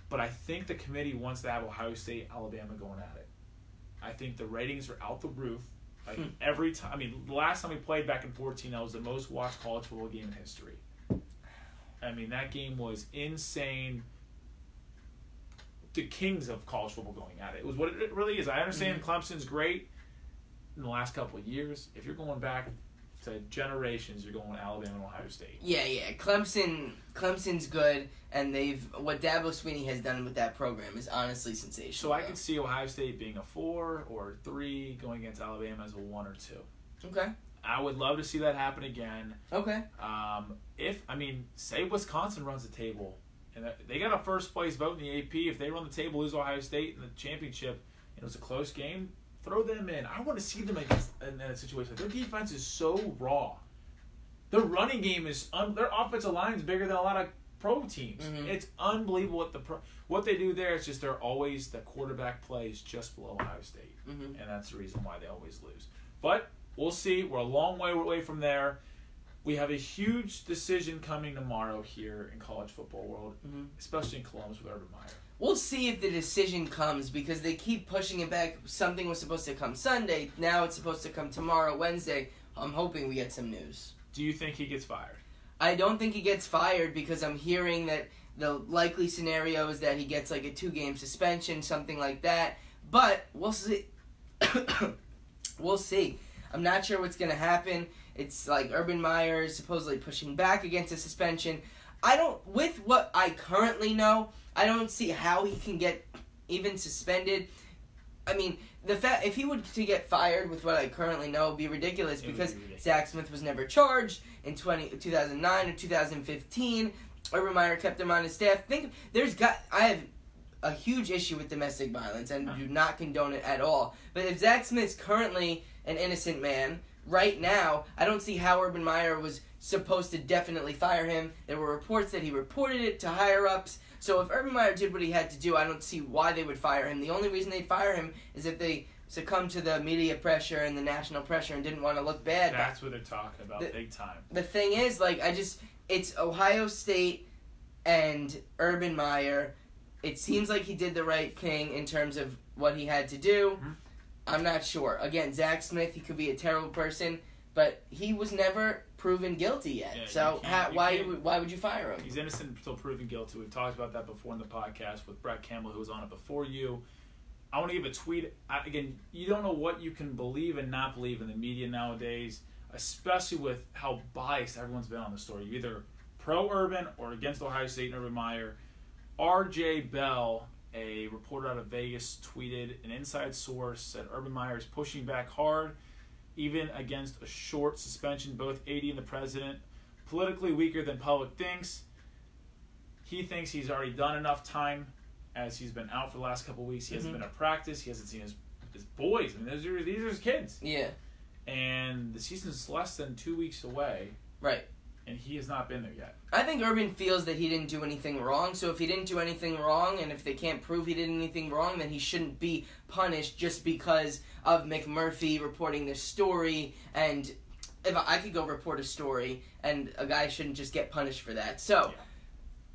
But I think the committee wants to have Ohio State, Alabama going at it. I think the ratings are out the roof. Like Hmm. every time, I mean, the last time we played back in 14, that was the most watched college football game in history. I mean, that game was insane. The kings of college football going at it. It was what it really is. I understand mm-hmm. Clemson's great in the last couple of years. If you're going back to generations, you're going Alabama and Ohio State. Yeah, yeah. Clemson, Clemson's good, and they've what Dabo Swinney has done with that program is honestly sensational. So I though. could see Ohio State being a four or three, going against Alabama as a one or two. Okay. I would love to see that happen again. Okay. Um, if I mean, say Wisconsin runs the table, and they got a first place vote in the AP. If they run the table, lose Ohio State in the championship, and it was a close game, throw them in. I want to see them against in that situation. Their defense is so raw. Their running game is un- their offensive line is bigger than a lot of pro teams. Mhm. It's unbelievable what the pro- what they do there. It's just they're always the quarterback plays just below Ohio State hmm and that's the reason why they always lose. But we'll see. We're a long way away from there. We have a huge decision coming tomorrow here in college football world, Mhm. especially in Columbus with Urban Meyer. We'll see if the decision comes because they keep pushing it back. Something was supposed to come Sunday. Now it's supposed to come tomorrow, Wednesday. I'm hoping we get some news. Do you think he gets fired? I don't think he gets fired because I'm hearing that the likely scenario is that he gets like a two game suspension, something like that. But we'll see. we'll see. I'm not sure what's gonna happen. It's like Urban Meyer is supposedly pushing back against a suspension. I don't, with what I currently know, I don't see how he can get even suspended. I mean, the fact if he were to get fired with what I currently know would be ridiculous It because be ridiculous. Zach Smith was never charged in 20, 2009 or 2015. Urban Meyer kept him on his staff. Think there's got I have a huge issue with domestic violence and uh-huh. do not condone it at all. But if Zach Smith's currently an innocent man right now, I don't see how Urban Meyer was supposed to definitely fire him. There were reports that he reported it to higher ups. So if Urban Meyer did what he had to do, I don't see why they would fire him. The only reason they'd fire him is if they succumbed to the media pressure and the national pressure and didn't want to look bad. That's what they're talking about The- big time. the thing is, like, I just it's Ohio State and Urban Meyer. It seems like he did the right thing in terms of what he had to do. Mhm. I'm not sure. Again, Zach Smith, he could be a terrible person, but he was never proven guilty yet. Yeah, so how, why why would you fire him? He's innocent until proven guilty. We've talked about that before in the podcast with Brett Campbell, who was on it before you. I want to give a tweet. I, again, you don't know what you can believe and not believe in the media nowadays, especially with how biased everyone's been on the story. You're either pro Urban or against Ohio State and Urban Meyer. R.J. Bell, a reporter out of Vegas, tweeted an inside source said Urban Meyer is pushing back hard, even against a short suspension. Both 80 and the president politically weaker than public thinks. He thinks he's already done enough time as he's been out for the last couple weeks. He hasn't Mhm. been at practice. He hasn't seen his his boys. I mean, those are these are his kids, Yeah, and the season's less than two weeks away, right. And he has not been there yet. I think Urban feels that he didn't do anything wrong. So if he didn't do anything wrong, and if they can't prove he did anything wrong, then he shouldn't be punished just because of McMurphy reporting this story. And if I could go report a story, and a guy shouldn't just get punished for that. So. Yeah.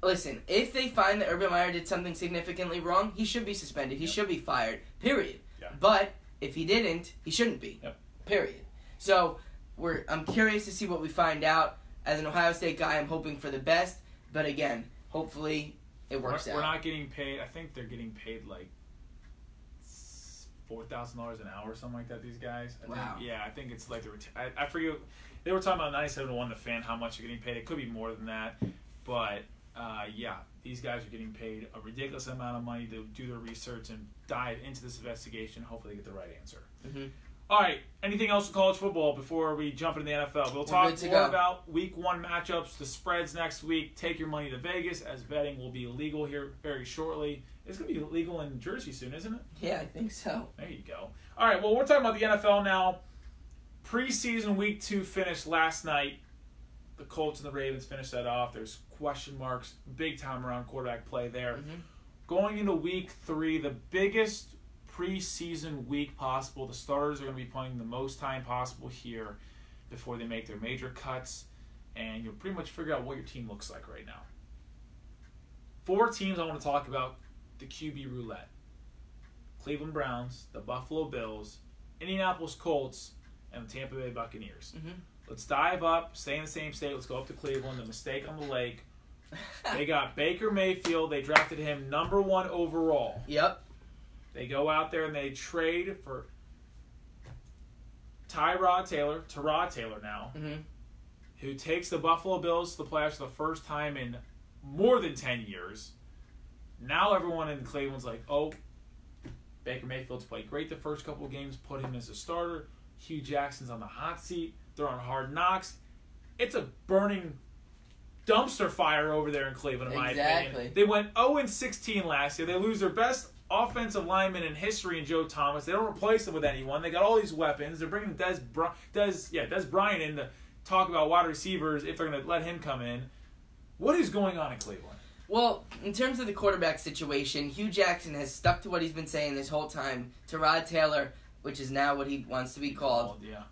Listen, if they find that Urban Meyer did something significantly wrong, he should be suspended. He Yep. should be fired. Period. Yeah. But if he didn't, he shouldn't be. Yep. Period. So we're I'm curious to see what we find out. As an Ohio State guy, I'm hoping for the best. But again, hopefully it works we're, out. we're not getting paid. I think they're getting paid like four thousand dollars an hour or something like that. These guys. I Wow. Think, yeah, I think it's like the. I, I forget. They were talking about ninety-seven to one. The fan, how much you're getting paid. It could be more than that, but uh, yeah, these guys are getting paid a ridiculous amount of money to do their research and dive into this investigation. Hopefully, they get the right answer. Mhm. All right. Anything else in college football before we jump into the NFL? We'll We're talk more go. about Week One matchups, the spreads next week. Take your money to Vegas as betting will be illegal here very shortly. It's going to be legal in Jersey soon, isn't it? Yeah, I think so. There you go. All right. Well, we're talking about the NFL now. Preseason Week Two finished last night. The Colts and the Ravens finished that off. There's question marks, big time around quarterback play there. Mhm. Going into Week Three, the biggest preseason week possible. The starters are going to be playing the most time possible here before they make their major cuts, and you'll pretty much figure out what your team looks like right now. Four teams I want to talk about the QB roulette Cleveland Browns, the Buffalo Bills, Indianapolis Colts, and the Tampa Bay Buccaneers. Mhm. Let's dive up, stay in the same state. Let's go up to Cleveland, the mistake on the lake. They got Baker Mayfield. They drafted him number one overall. Yep. They go out there and they trade for Tyrod Taylor, Tyrod Taylor now, Mhm. who takes the Buffalo Bills to the playoffs for the first time in more than 10 years. Now everyone in Cleveland's like, oh, Baker Mayfield's played great the first couple of games, put him as a starter. Hue Jackson's on the hot seat. They're on hard knocks. It's a burning dumpster fire over there in Cleveland, in my opinion. They went 0 and 16 last year. They lose their best offensive lineman in history in Joe Thomas. They don't replace him with anyone. They got all these weapons. They're bringing Des, Bry- Des, yeah, Dez Bryant in to talk about wide receivers if they're going to let him come in. What is going on in Cleveland? Well, in terms of the quarterback situation, Hue Jackson has stuck to what he's been saying this whole time. to Rod Taylor, which is now what he wants to be called, yeah,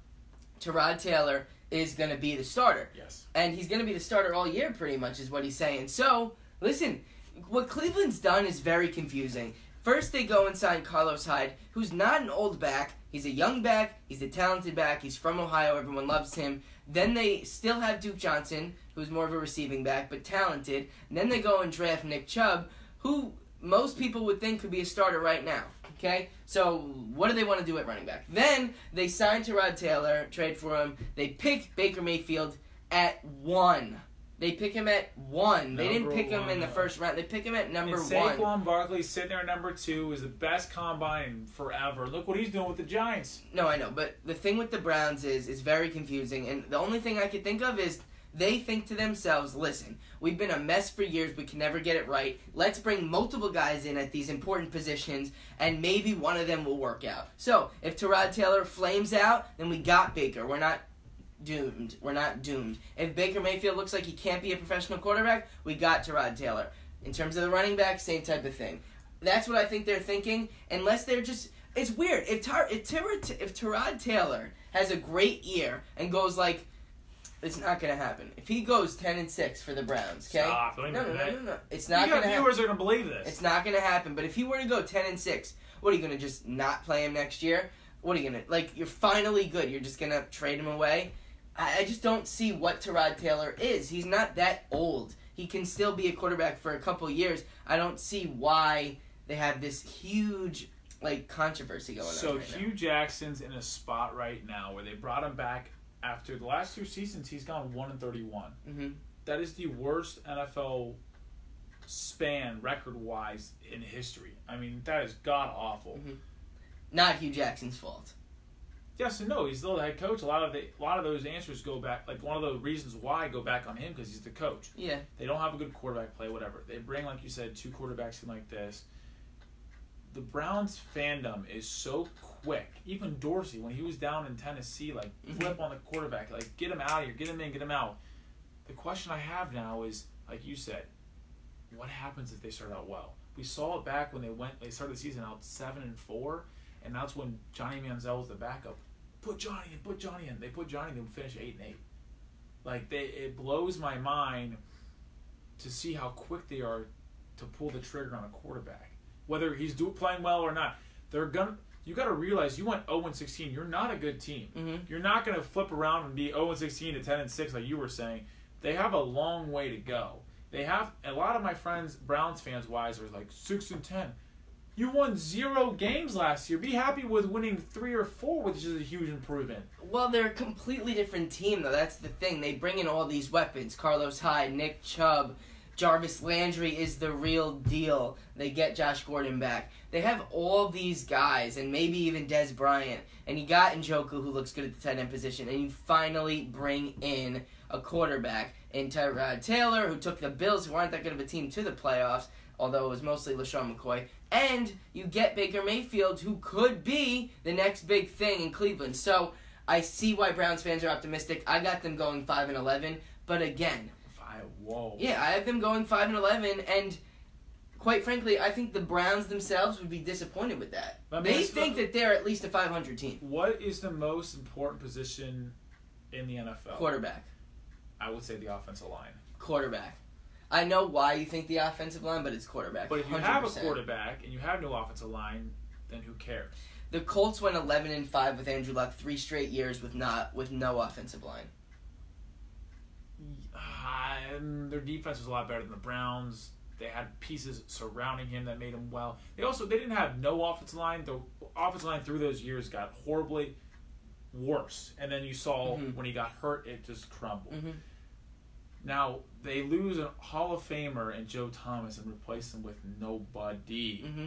Tyrod Taylor is going to be the starter. yes. and he's going to be the starter all year, pretty much, is what he's saying. So, listen, what Cleveland's done is very confusing. First, they go and sign Carlos Hyde, who's not an old back. He's a young back. He's a talented back. He's from Ohio. Everyone loves him. Then they still have Duke Johnson, who's more of a receiving back, but talented. And then they go and draft Nick Chubb, who most people would think could be a starter right now. Okay? So, what do they want to do at running back? Then they sign Tyrod Taylor, trade for him. They pick Baker Mayfield at one. They pick him at one. they didn't Number pick him in the first round. They pick him at number and one. Saquon Barkley sitting there at number two is the best combine forever. Look what he's doing with the Giants. No, I know, but the thing with the Browns is is very confusing, and the only thing I could think of is they think to themselves, "Listen, we've been a mess for years. We can never get it right. Let's bring multiple guys in at these important positions, and maybe one of them will work out." So if Tyrod Taylor flames out, then we got Baker. We're not doomed. We're not doomed. If Baker Mayfield looks like he can't be a professional quarterback, we got Tyrod Taylor. In terms of the running back, same type of thing. That's what I think they're thinking. Unless they're just, it's weird. If Tar, if, Tyrod, if Taylor has a great year and goes like, it's not gonna happen. If he goes ten and six for the Browns, okay? Stop, No, no, no, no, no. It's not got gonna happen. viewers are gonna believe this. It's not gonna happen. But if he were to go ten and six, what are you gonna just not play him next year? What are you gonna like? You're finally good. You're just gonna trade him away. I, I just don't see what Tyrod Taylor is. He's not that old. He can still be a quarterback for a couple years. I don't see why they have this huge like controversy going So on. Right Hue Jackson's in a spot right now where they brought him back after the last two seasons. He's gone one and thirty-one. hmm That is the worst NFL span record-wise in history. I mean, that is god awful. Mhm. Not Hue Jackson's fault. Yes and no. He's still the head coach. A lot of the, a lot of those answers go back. Like one of the reasons why go back on him because he's the coach. Yeah. They don't have a good quarterback play. Whatever. They bring, like you said, two quarterbacks in like this. The Browns fandom is so quick. Even Dorsey, when he was down in Tennessee, like Mhm. flip on the quarterback, like get him out of here, get him in, get him out. The question I have now is, like you said, what happens if they start out well? We saw it back when they went. They started the season out seven and four, and that's when Johnny Manziel was the backup. Put Johnny in. Put Johnny in. They put Johnny. They would finish eight and eight. Like they, it blows my mind to see how quick they are to pull the trigger on a quarterback, whether he's do, playing well or not. They're gonna. You got to realize you went 0 and 16. You're not a good team. hmm You're not going to flip around and be 0 and 16 to 10 and 6 like you were saying. They have a long way to go. They have a lot of my friends, Browns fans wise, are like 6 and 10. You won zero games last year. Be happy with winning three or four, which is a huge improvement. Well, they're a completely different team, though. That's the thing. They bring in all these weapons. Carlos Hyde, Nick Chubb, Jarvis Landry is the real deal. They get Josh Gordon back. They have all these guys, and maybe even Dez Bryant. And you got Njoku, who looks good at the tight end position. And you finally bring in a quarterback in Tyrod Taylor, who took the Bills, who aren't that good of a team, to the playoffs, although it was mostly LeSean McCoy. And you get Baker Mayfield, who could be the next big thing in Cleveland. So I see why Browns fans are optimistic. I got them going five and eleven, but again, Five, whoa. yeah, I have them going five and eleven, and quite frankly, I think the Browns themselves would be disappointed with that. They think that they're at least a five hundred team. What is the most important position in the NFL? Quarterback, I would say the offensive line. quarterback. I know why you think the offensive line, but it's quarterback. But if you have a 100%. quarterback and you have no offensive line, then who cares? the Colts went eleven and five with Andrew Luck, three straight years with not with no offensive line. Um, their defense was a lot better than the Browns. They had pieces surrounding him that made him well. They also they didn't have no offensive line. The offensive line through those years got horribly worse. And then you saw Mhm. when he got hurt, it just crumbled. hmm Now they lose a Hall of Famer and Joe Thomas and replace them with nobody. hmm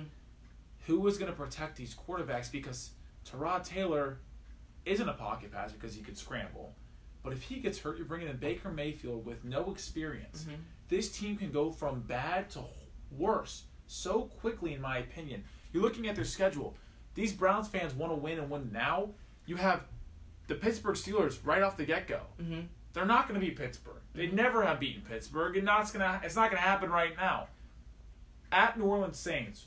Who is going to protect these quarterbacks? Because Tyrod Taylor isn't a pocket passer because he could scramble. But if he gets hurt, you're bringing in Baker Mayfield with no experience. Mhm. This team can go from bad to worse so quickly, in my opinion. You're looking at their schedule. These Browns fans want to win and win now. You have the Pittsburgh Steelers right off the get go. hmm They're not going to be Pittsburgh. They never have beaten Pittsburgh, and not, it's, gonna, it's not going to happen right now. At New Orleans Saints,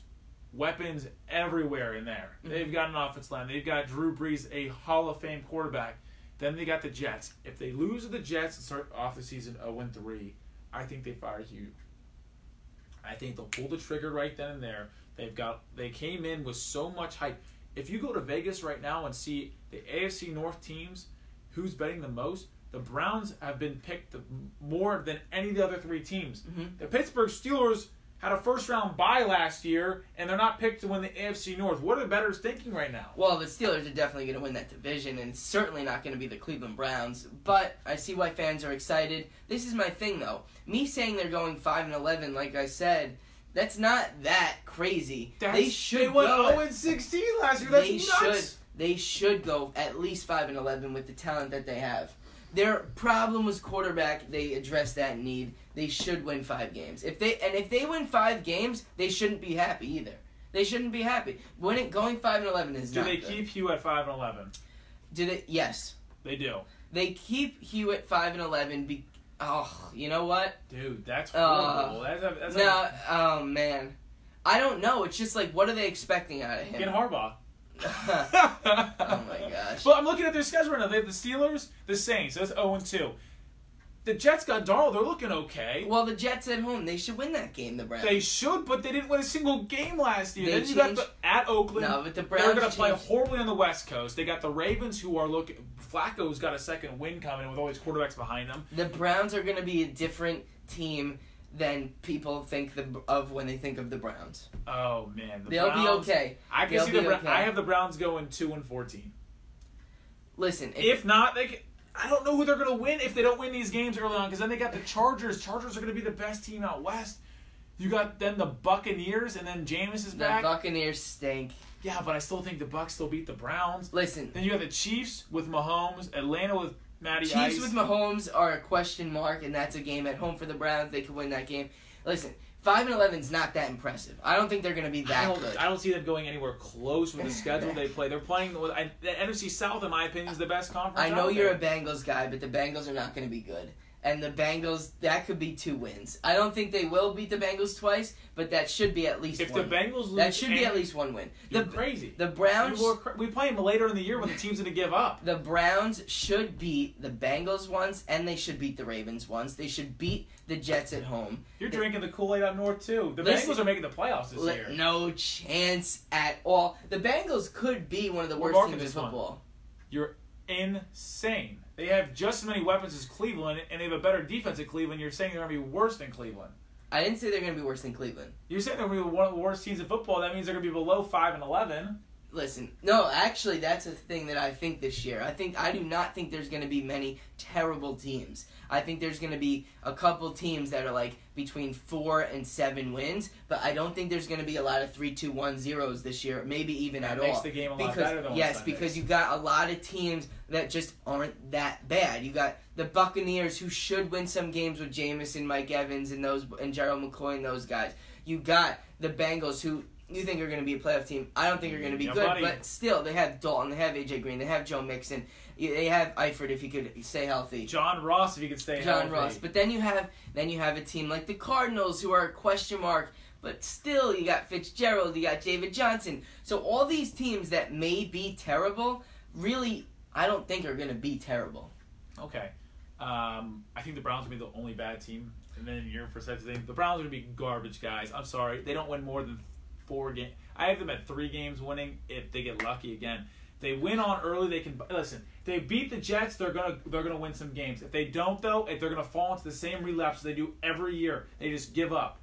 weapons everywhere in there. Mhm. They've got an offense line. They've got Drew Brees, a Hall of Fame quarterback. Then they got the Jets. If they lose to the Jets and start off the season 0 3, I think they fire Hue. I think they'll pull the trigger right then and there. They've got they came in with so much hype. If you go to Vegas right now and see the AFC North teams, who's betting the most? The Browns have been picked the- more than any of the other three teams. Mhm. The Pittsburgh Steelers had a first round bye last year, and they're not picked to win the AFC North. What are the betters thinking right now? Well, the Steelers are definitely going to win that division, and it's certainly not going to be the Cleveland Browns. But I see why fans are excited. This is my thing, though. Me saying they're going five and eleven, like I said, that's not that crazy. they should they went go. 0 and 16 last year. That's they nuts. should. They should go at least five and eleven with the talent that they have. Their problem was quarterback. They addressed that need. They should win five games. If they and if they win five games, they shouldn't be happy either. They shouldn't be happy. Winning, going five and eleven is Do they good. keep Hue at 5 and 11? Do they? Yes, They do. they keep Hewitt five and eleven. Be, oh, you know what? Dude, that's Uh, horrible. that's a, that's No, like oh man, I don't know. It's just like, what are they expecting out of get? Harbaugh. Oh my gosh. But I'm looking at their schedule right now. They have the Steelers, the Saints. That's 0 and 2. The Jets got Darnold. They're looking okay. Well, the Jets at home, they should win that game. The Browns. They should, but they didn't win a single game last year. They then you got the at Oakland. No, but the Browns. They're going to play horribly on the West Coast. They got the Ravens, who are looking. Flacco's got a second win coming with all these quarterbacks behind them. The Browns are going to be a different team than people think the, of when they think of the Browns. Oh man, the They'll Browns, be okay. I can They'll see the. Bra- okay. I have the Browns going two and fourteen. Listen, if, If not, they. Can, I don't know who they're going to win if they don't win these games early on. Because then they got the Chargers. Chargers are going to be the best team out west. You got then the Buccaneers, and then Jameis is the back. Buccaneers stink. yeah, but I still think the Bucks still beat the Browns. Listen, Then you got the Chiefs with Mahomes, Atlanta with Matty Chiefs Ice. with Mahomes are a question mark, and that's a game at home for the Browns. They could win that game. Listen, five and eleven is not that impressive. I don't think they're going to be I that don't, good. I don't see them going anywhere close with the schedule they play. They're playing with I, the NFC South, in my opinion, is the best conference. I know you're there. a Bengals guy, but the Bengals are not going to be good. And the Bengals, that could be two wins. I don't think they will beat the Bengals twice, but that should be at least If the. Bengals lose, that should be at least one win. You're The crazy. the Browns cra- we play them later in the year when the team's going to give up. The Browns should beat the Bengals once, and they should beat the Ravens once. They should beat the Jets at home. You're drinking the Kool Aid up north too. The Bengals are making the playoffs this year. No chance at all. The Bengals could be one of the We're worst teams in this one. football. You're insane. They have just as many weapons as Cleveland, and they have a better defense at Cleveland. You're saying they're going to be worse than Cleveland. I didn't say they're going to be worse than Cleveland. You're saying they're going to be one of the worst teams in football. That means they're going to be below five and eleven. Listen, no, actually, that's a thing that I think this year. I think I do not think there's going to be many terrible teams. I think there's going to be a couple teams that are like between four and seven wins, but I don't think there's going to be a lot of three, two, one zeros this year. Maybe even That at makes all. the game a lot because better than yes, because you got a lot of teams that just aren't that bad. You got the Buccaneers who should win some games with Jameis Mike Evans, and those and Gerald McCoy and those guys. You got the Bengals who you think are going to be a playoff team. I don't think are going to be Yeah, good, buddy. but still they have Dalton, they have AJ Green, they have Joe Mixon, they have Eifert if he could stay healthy. John Ross, if he could stay healthy. John healthy. Ross. But then you have then you have a team like the Cardinals who are a question mark, but still you got Fitzgerald, you got David Johnson. So all these teams that may be terrible, really I don't think are going to be terrible. Okay. Um, I think the Browns will be the only bad team. And then your thing, the Browns are going to be garbage, guys. I'm sorry. They don't win more than four games. I have them at three games winning if they get lucky again. If they win on early, they can listen. They beat the Jets, they're gonna they're gonna win some games. If they don't, though, if they're gonna fall into the same relapse they do every year, they just give up.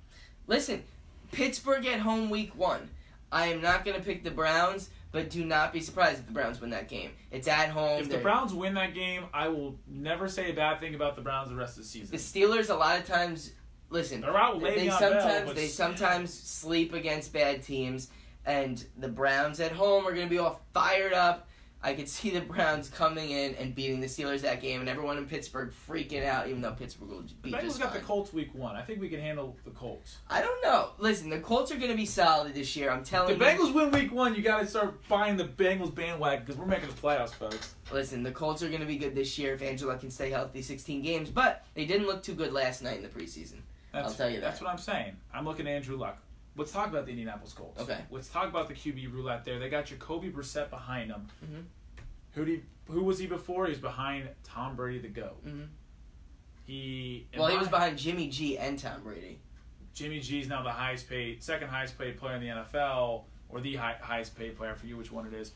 Listen, Pittsburgh at home week 1. I am not going to pick the Browns, but do not be surprised if the Browns win that game. It's at home. If the Browns win that game, I will never say a bad thing about the Browns the rest of the season. The Steelers a lot of times listen. They're out with They sometimes Bell, they sometimes sleep against bad teams, and the Browns at home are going to be all fired up. I could see the Browns coming in and beating the Steelers that game, and everyone in Pittsburgh freaking out, even though Pittsburgh will the be Bengals just got fine. the Colts week one. I think we can handle the Colts. I don't know. Listen, the Colts are going to be solid this year. I'm If telling the you. Bengals win week one, you got to start buying the Bengals bandwagon because we're making the playoffs, folks. Listen, the Colts are going to be good this year if Angela can stay healthy 16 games, but they didn't look too good last night in the preseason. That's, I'll tell you That's what I'm saying. I'm looking at Andrew Luck. Let's talk about the Indianapolis Colts. Okay. Let's talk about the QB roulette there. They got Jacoby Brissett behind them. Mhm. Who did he, Who was he before? He was behind Tom Brady, the goat. Mhm. He. Well, he was behind Jimmy G and Tom Brady. Jimmy G is now the highest paid, second highest paid player in the NFL, or the high, highest paid player for you, which one it is.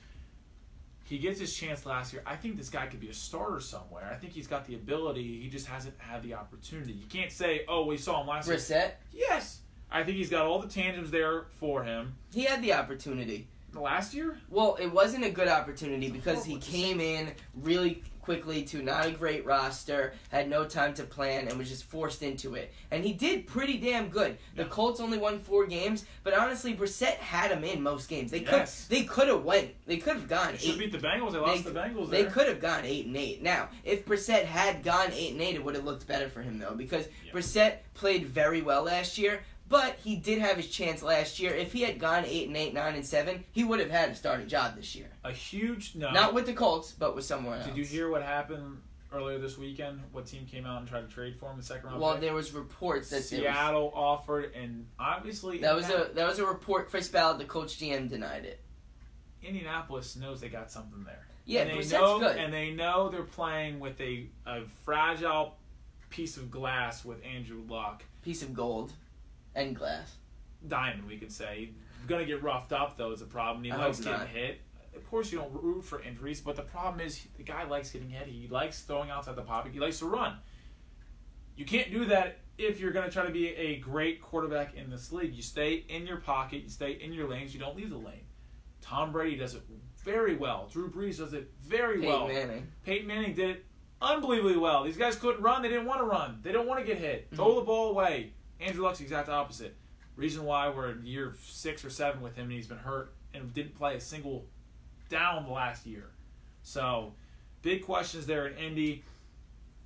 He gets his chance last year. I think this guy could be a starter somewhere. I think he's got the ability. He just hasn't had the opportunity. You can't say, "Oh, we saw him last year." Brissett, Yes, I think he's got all the tandems there for him. he had the opportunity. Last year, Well, it wasn't a good opportunity because he came in really quickly to not a great roster, had no time to plan, and was just forced into it. And he did pretty damn good. The Yeah. Colts only won four games, but honestly, Brissett had him in most games. They Yes. could they could have went. They could have gone they should beat the Bengals. They lost the Bengals. They could have gone eight and eight. Now, if Brissett had gone eight and eight, it would have looked better for him though, because Yeah. Brissett played very well last year. But he did have his chance last year. If he had gone eight and eight, nine and seven, he would have had a starting job this year. a huge no. Not with the Colts, but with someone else. Did you hear what happened earlier this weekend? What team came out and tried to trade for him in the second round? Well, pick? there was reports that there was, Seattle offered, and obviously that was a that was a report. Chris Ballard, the coach GM, denied it. Indianapolis knows they got something there. Yeah, and they know, good. and they know they're playing with a, a fragile piece of glass with Andrew Luck, Piece of gold and glass. diamond, we could say. Gonna get roughed up though is a problem. He I likes hope getting not. hit. Of course, you don't root for injuries, but the problem is the guy likes getting hit. He likes throwing outside the pocket. He likes to run. You can't do that if you're going to try to be a great quarterback in this league. You stay in your pocket. You stay in your lanes. You don't leave the lane. Tom Brady does it very well. Drew Brees does it very Peyton well. Manning. Peyton Manning did it unbelievably well. These guys couldn't run. They didn't want to run. They don't want to get hit. Mm-hmm. Throw the ball away. Andrew Luck's the exact opposite. Reason why we're in year six or seven with him and he's been hurt and didn't play a single down the last year. So, big questions there in Indy.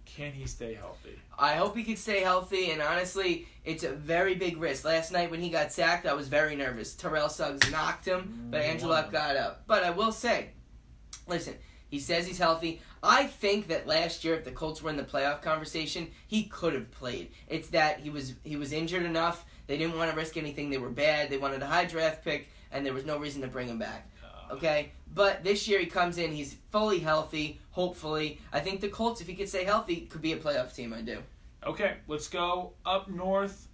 Can he stay healthy? I hope he can stay healthy, and honestly, it's a very big risk. Last night when he got sacked, I was very nervous. Terrell Suggs knocked him, but mm, Andrew Luck got up. But I will say, listen, he says he's healthy. I think that last year, if the Colts were in the playoff conversation, he could have played. It's that he was he was injured enough. They didn't want to risk anything. They were bad. They wanted a high draft pick, and there was no reason to bring him back. Uh, Okay, but this year he comes in, he's fully healthy. Hopefully, I think the Colts, if he could stay healthy, could be a playoff team. I do. Okay, let's go up north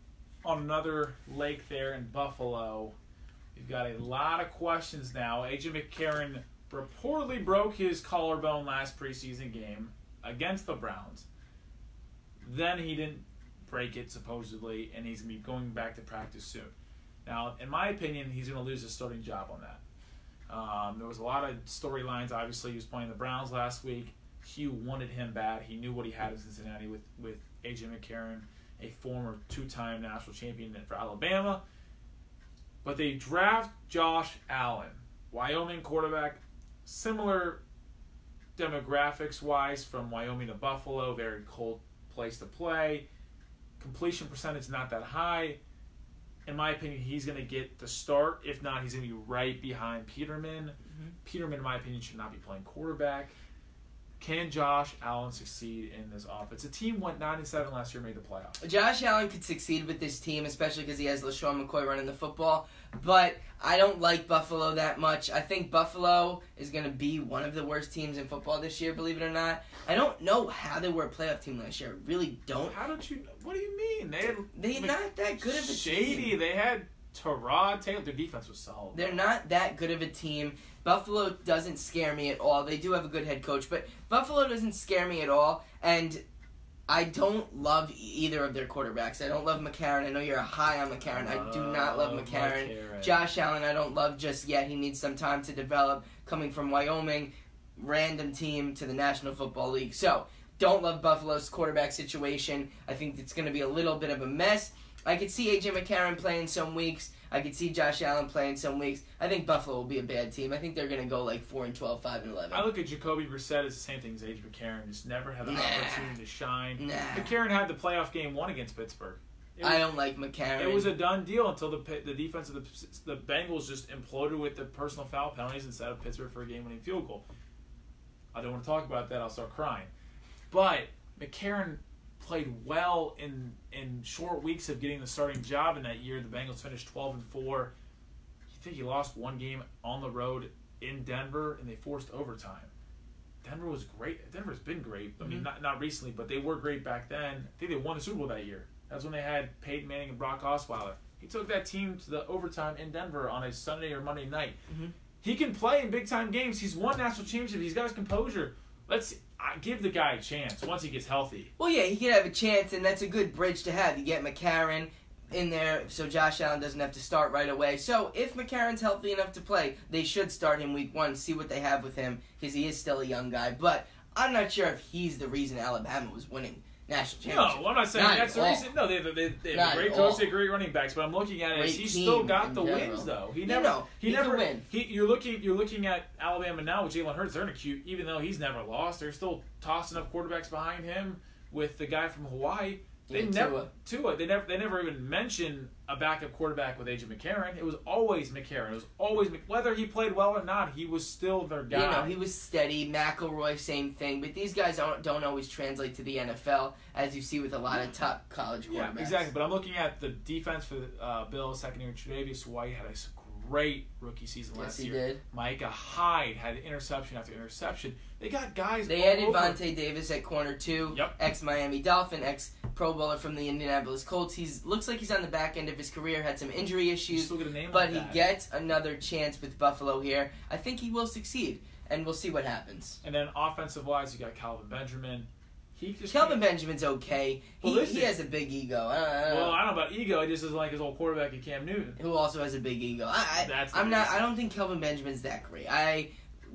on another lake there in Buffalo. We've got a lot of questions now. AJ McCarron reportedly broke his collarbone last preseason game against the Browns. Then he didn't break it supposedly, and he's gonna be going back to practice soon. Now, in my opinion, he's gonna lose his starting job on that. Um, there was a lot of storylines. Obviously, he was playing the Browns last week. Hue wanted him bad. He knew what he had in Cincinnati with with AJ McCarron, a former two-time national champion for Alabama. But they draft Josh Allen, Wyoming quarterback, similar demographics wise from Wyoming to Buffalo, very cold place to play. Completion percentage not that high. In my opinion, he's going to get the start. If not, he's going to be right behind Peterman. Mm-hmm. Peterman, in my opinion, should not be playing quarterback. Can Josh Allen succeed in this offense? The team went nine and seven last year, made the playoffs. Josh Allen could succeed with this team, especially because he has LeSean McCoy running the football. But I don't like Buffalo that much. I think Buffalo is going to be one of the worst teams in football this year, believe it or not. I don't know how they were a playoff team last year. I really don't. How don't you? What do you mean? They had They're Mc- not that good of a shady. team. They had Tyrod Taylor. Their defense was solid. They're not that good of a team. Buffalo doesn't scare me at all. They do have a good head coach, but Buffalo doesn't scare me at all. And I don't love either of their quarterbacks. I don't love McCarron. I know you're high on McCarron. I do not love McCarron. Josh Allen, I don't love just yet. He needs some time to develop. Coming from Wyoming, random team to the National Football League. So, don't love Buffalo's quarterback situation. I think it's going to be a little bit of a mess. I could see AJ McCarron playing some weeks. I could see Josh Allen playing some weeks. I think Buffalo will be a bad team. I think they're going to go like 4 and 12, 5 and 11. I look at Jacoby Brissett as the same thing as AJ McCarron. Just never had the Nah. opportunity to shine. Nah. McCarron had the playoff game one against Pittsburgh. Was, I don't like McCarron. it was a done deal until the the defense of the the Bengals just imploded with the personal foul penalties instead of Pittsburgh for a game winning field goal. I don't want to talk about that. I'll start crying. But McCarron played well in in short weeks of getting the starting job in that year. The Bengals finished twelve and four. You think he lost one game on the road in Denver, and they forced overtime. Denver was great. Denver's been great. I mean, Mhm. not not recently, but they were great back then. I think they won the Super Bowl that year. That's when they had Peyton Manning and Brock Osweiler. He took that team to the overtime in Denver on a Sunday or Monday night. Mhm. He can play in big time games. He's won national championships. He's got his composure. Let's uh, give the guy a chance once he gets healthy. Well, yeah, he could have a chance, and that's a good bridge to have. You get McCarron in there, so Josh Allen doesn't have to start right away. So if McCarron's healthy enough to play, they should start him week one. See what they have with him because he is still a young guy. But I'm not sure if he's the reason Alabama was winning national championship. No, I'm not saying Not that's the all. reason. No, they, they, they have a great at coach, they great running backs. But I'm looking at it as Great team still got the general. wins though. He You never, know, he, he never. win. He, you're looking, you're looking at Alabama now with Jalen Hurts. They're in a cute, even though he's never lost. They're still tossing up quarterbacks behind him with the guy from Hawaii. They Yeah, never Tua. Tua. They never they never even mentioned a backup quarterback with AJ McCarron. It was always McCarron. It was always Mc- whether he played well or not. He was still their guy. You know, he was steady. McElroy, same thing. But these guys don't, don't always translate to the NFL, as you see with a lot of top college yeah, quarterbacks. exactly. But I'm looking at the defense for uh, Bill second year. Tre'Davious White had a great rookie season Yes, last he year. did. Micah Hyde had interception after interception. They got guys. They all added over. Vontae Davis at corner two. Yep. Ex Miami Dolphin, ex Pro Bowler from the Indianapolis Colts. He's looks like he's on the back end of his career. Had some injury issues, still get a name but like he gets another chance with Buffalo here. I think he will succeed, and we'll see what happens. And then offensive wise, you got Kelvin Benjamin. He just Kelvin Benjamin's okay. He, listen. he has a big ego. I don't, I don't Well, know. I don't know about ego. He just isn't like his old quarterback at Cam Newton. who also has a big ego. I, I That's the I'm not. I don't think Kelvin Benjamin's that great. I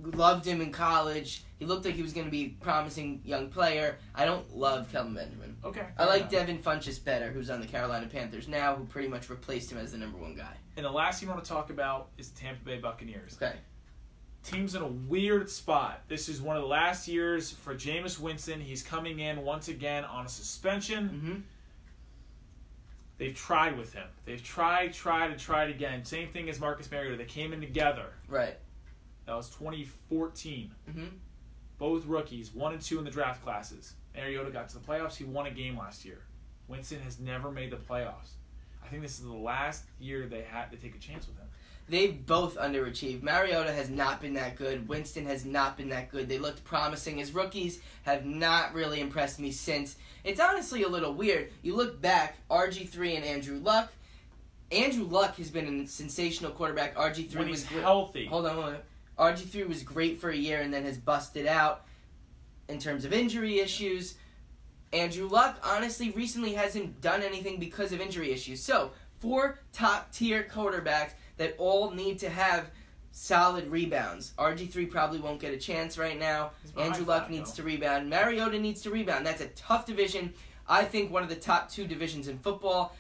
loved him in college. He looked like he was going to be a promising young player. I don't love Kelvin Benjamin. Okay. I like enough. Devin Funchess better, who's on the Carolina Panthers now, who pretty much replaced him as the number one guy. And the last team I want to talk about is the Tampa Bay Buccaneers. Okay. Team's in a weird spot. This is one of the last years for Jameis Winston. He's coming in once again on a suspension. Mm-hmm. They've tried with him. They've tried, tried, and tried again. Same thing as Marcus Mariota. They came in together. Right. That was 2014. Mm-hmm. Both rookies, one and two in the draft classes. Mariota got to the playoffs. He won a game last year. Winston has never made the playoffs. I think this is the last year they had to take a chance with him. They've both underachieved. Mariota has not been that good. Winston has not been that good. They looked promising as rookies, have not really impressed me since. It's honestly a little weird. You look back, RG3 and Andrew Luck. Andrew Luck has been a sensational quarterback. RG3 When was healthy. Hold on, hold on. RG3 was great for a year and then has busted out in terms of injury issues. Andrew Luck, honestly, recently hasn't done anything because of injury issues. So, four top tier quarterbacks that all need to have solid rebounds. RG3 probably won't get a chance right now. Andrew Luck needs to rebound. Mariota needs to rebound. That's a tough division. I think one of the top two divisions in football.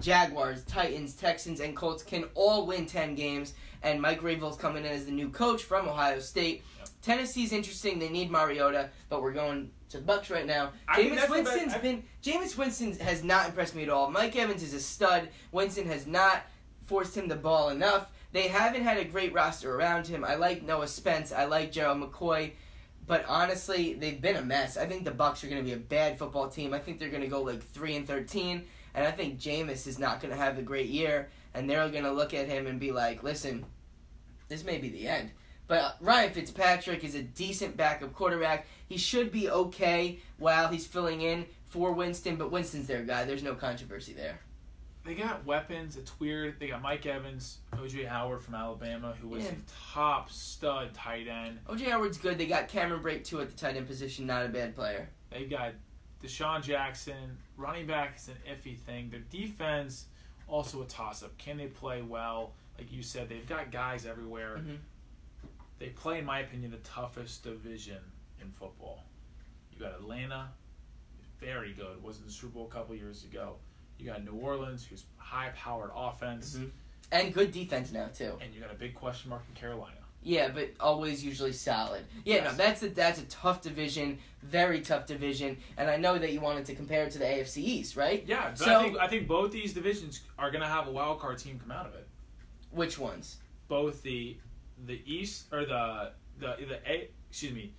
Jaguars, Titans, Texans, and Colts can all win 10 games. And Mike Vrabel's coming in as the new coach from Ohio State. Yep. Tennessee's interesting. They need Mariota, but we're going to the Bucks right now. Jameis that's the best- I- been Jameis Winston has not impressed me at all. Mike Evans is a stud. Winston has not forced him the ball enough. They haven't had a great roster around him. I like Noah Spence. I like Gerald McCoy. But honestly, they've been a mess. I think the Bucks are going to be a bad football team. I think they're going to go like three and thirteen, and I think Jameis is not going to have a great year. And they're going to look at him and be like, "Listen, this may be the end." But Ryan Fitzpatrick is a decent backup quarterback. He should be okay while he's filling in for Winston. But Winston's their guy. There's no controversy there. They got weapons. It's weird. They got Mike Evans, OJ Howard from Alabama, who was Yeah. a top stud tight end. OJ Howard's good. They got Cameron Brate too at the tight end position. Not a bad player. They got DeSean Jackson. Running back is an iffy thing. Their defense also a toss up. Can they play well? Like you said, they've got guys everywhere. Mhm. They play, in my opinion, the toughest division in football. You got Atlanta, very good. Was in the Super Bowl a couple years ago. You got New Orleans, who's high powered offense, Mhm. And good defense now too. and you got a big question mark in Carolina. Yeah, but always usually solid. Yeah, no, that's a that's a tough division, very tough division, and I know that you wanted to compare it to the AFC East, right? Yeah, but So- I think I think both these divisions are going to have a wild card team come out of it. Which ones? Both the the East or the the the a excuse me,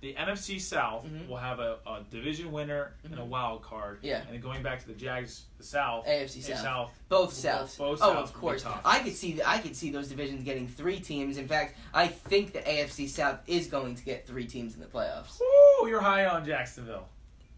the NFC South Mhm. will have a, a division winner and a Mhm. wild card. Yeah. and then going back to the Jags, the South, AFC the South. Both South Both Both- oh, Souths of course. I could see I could see those divisions getting three teams. In fact, I think the AFC South is going to get three teams in the playoffs. Woo, you're high on Jacksonville.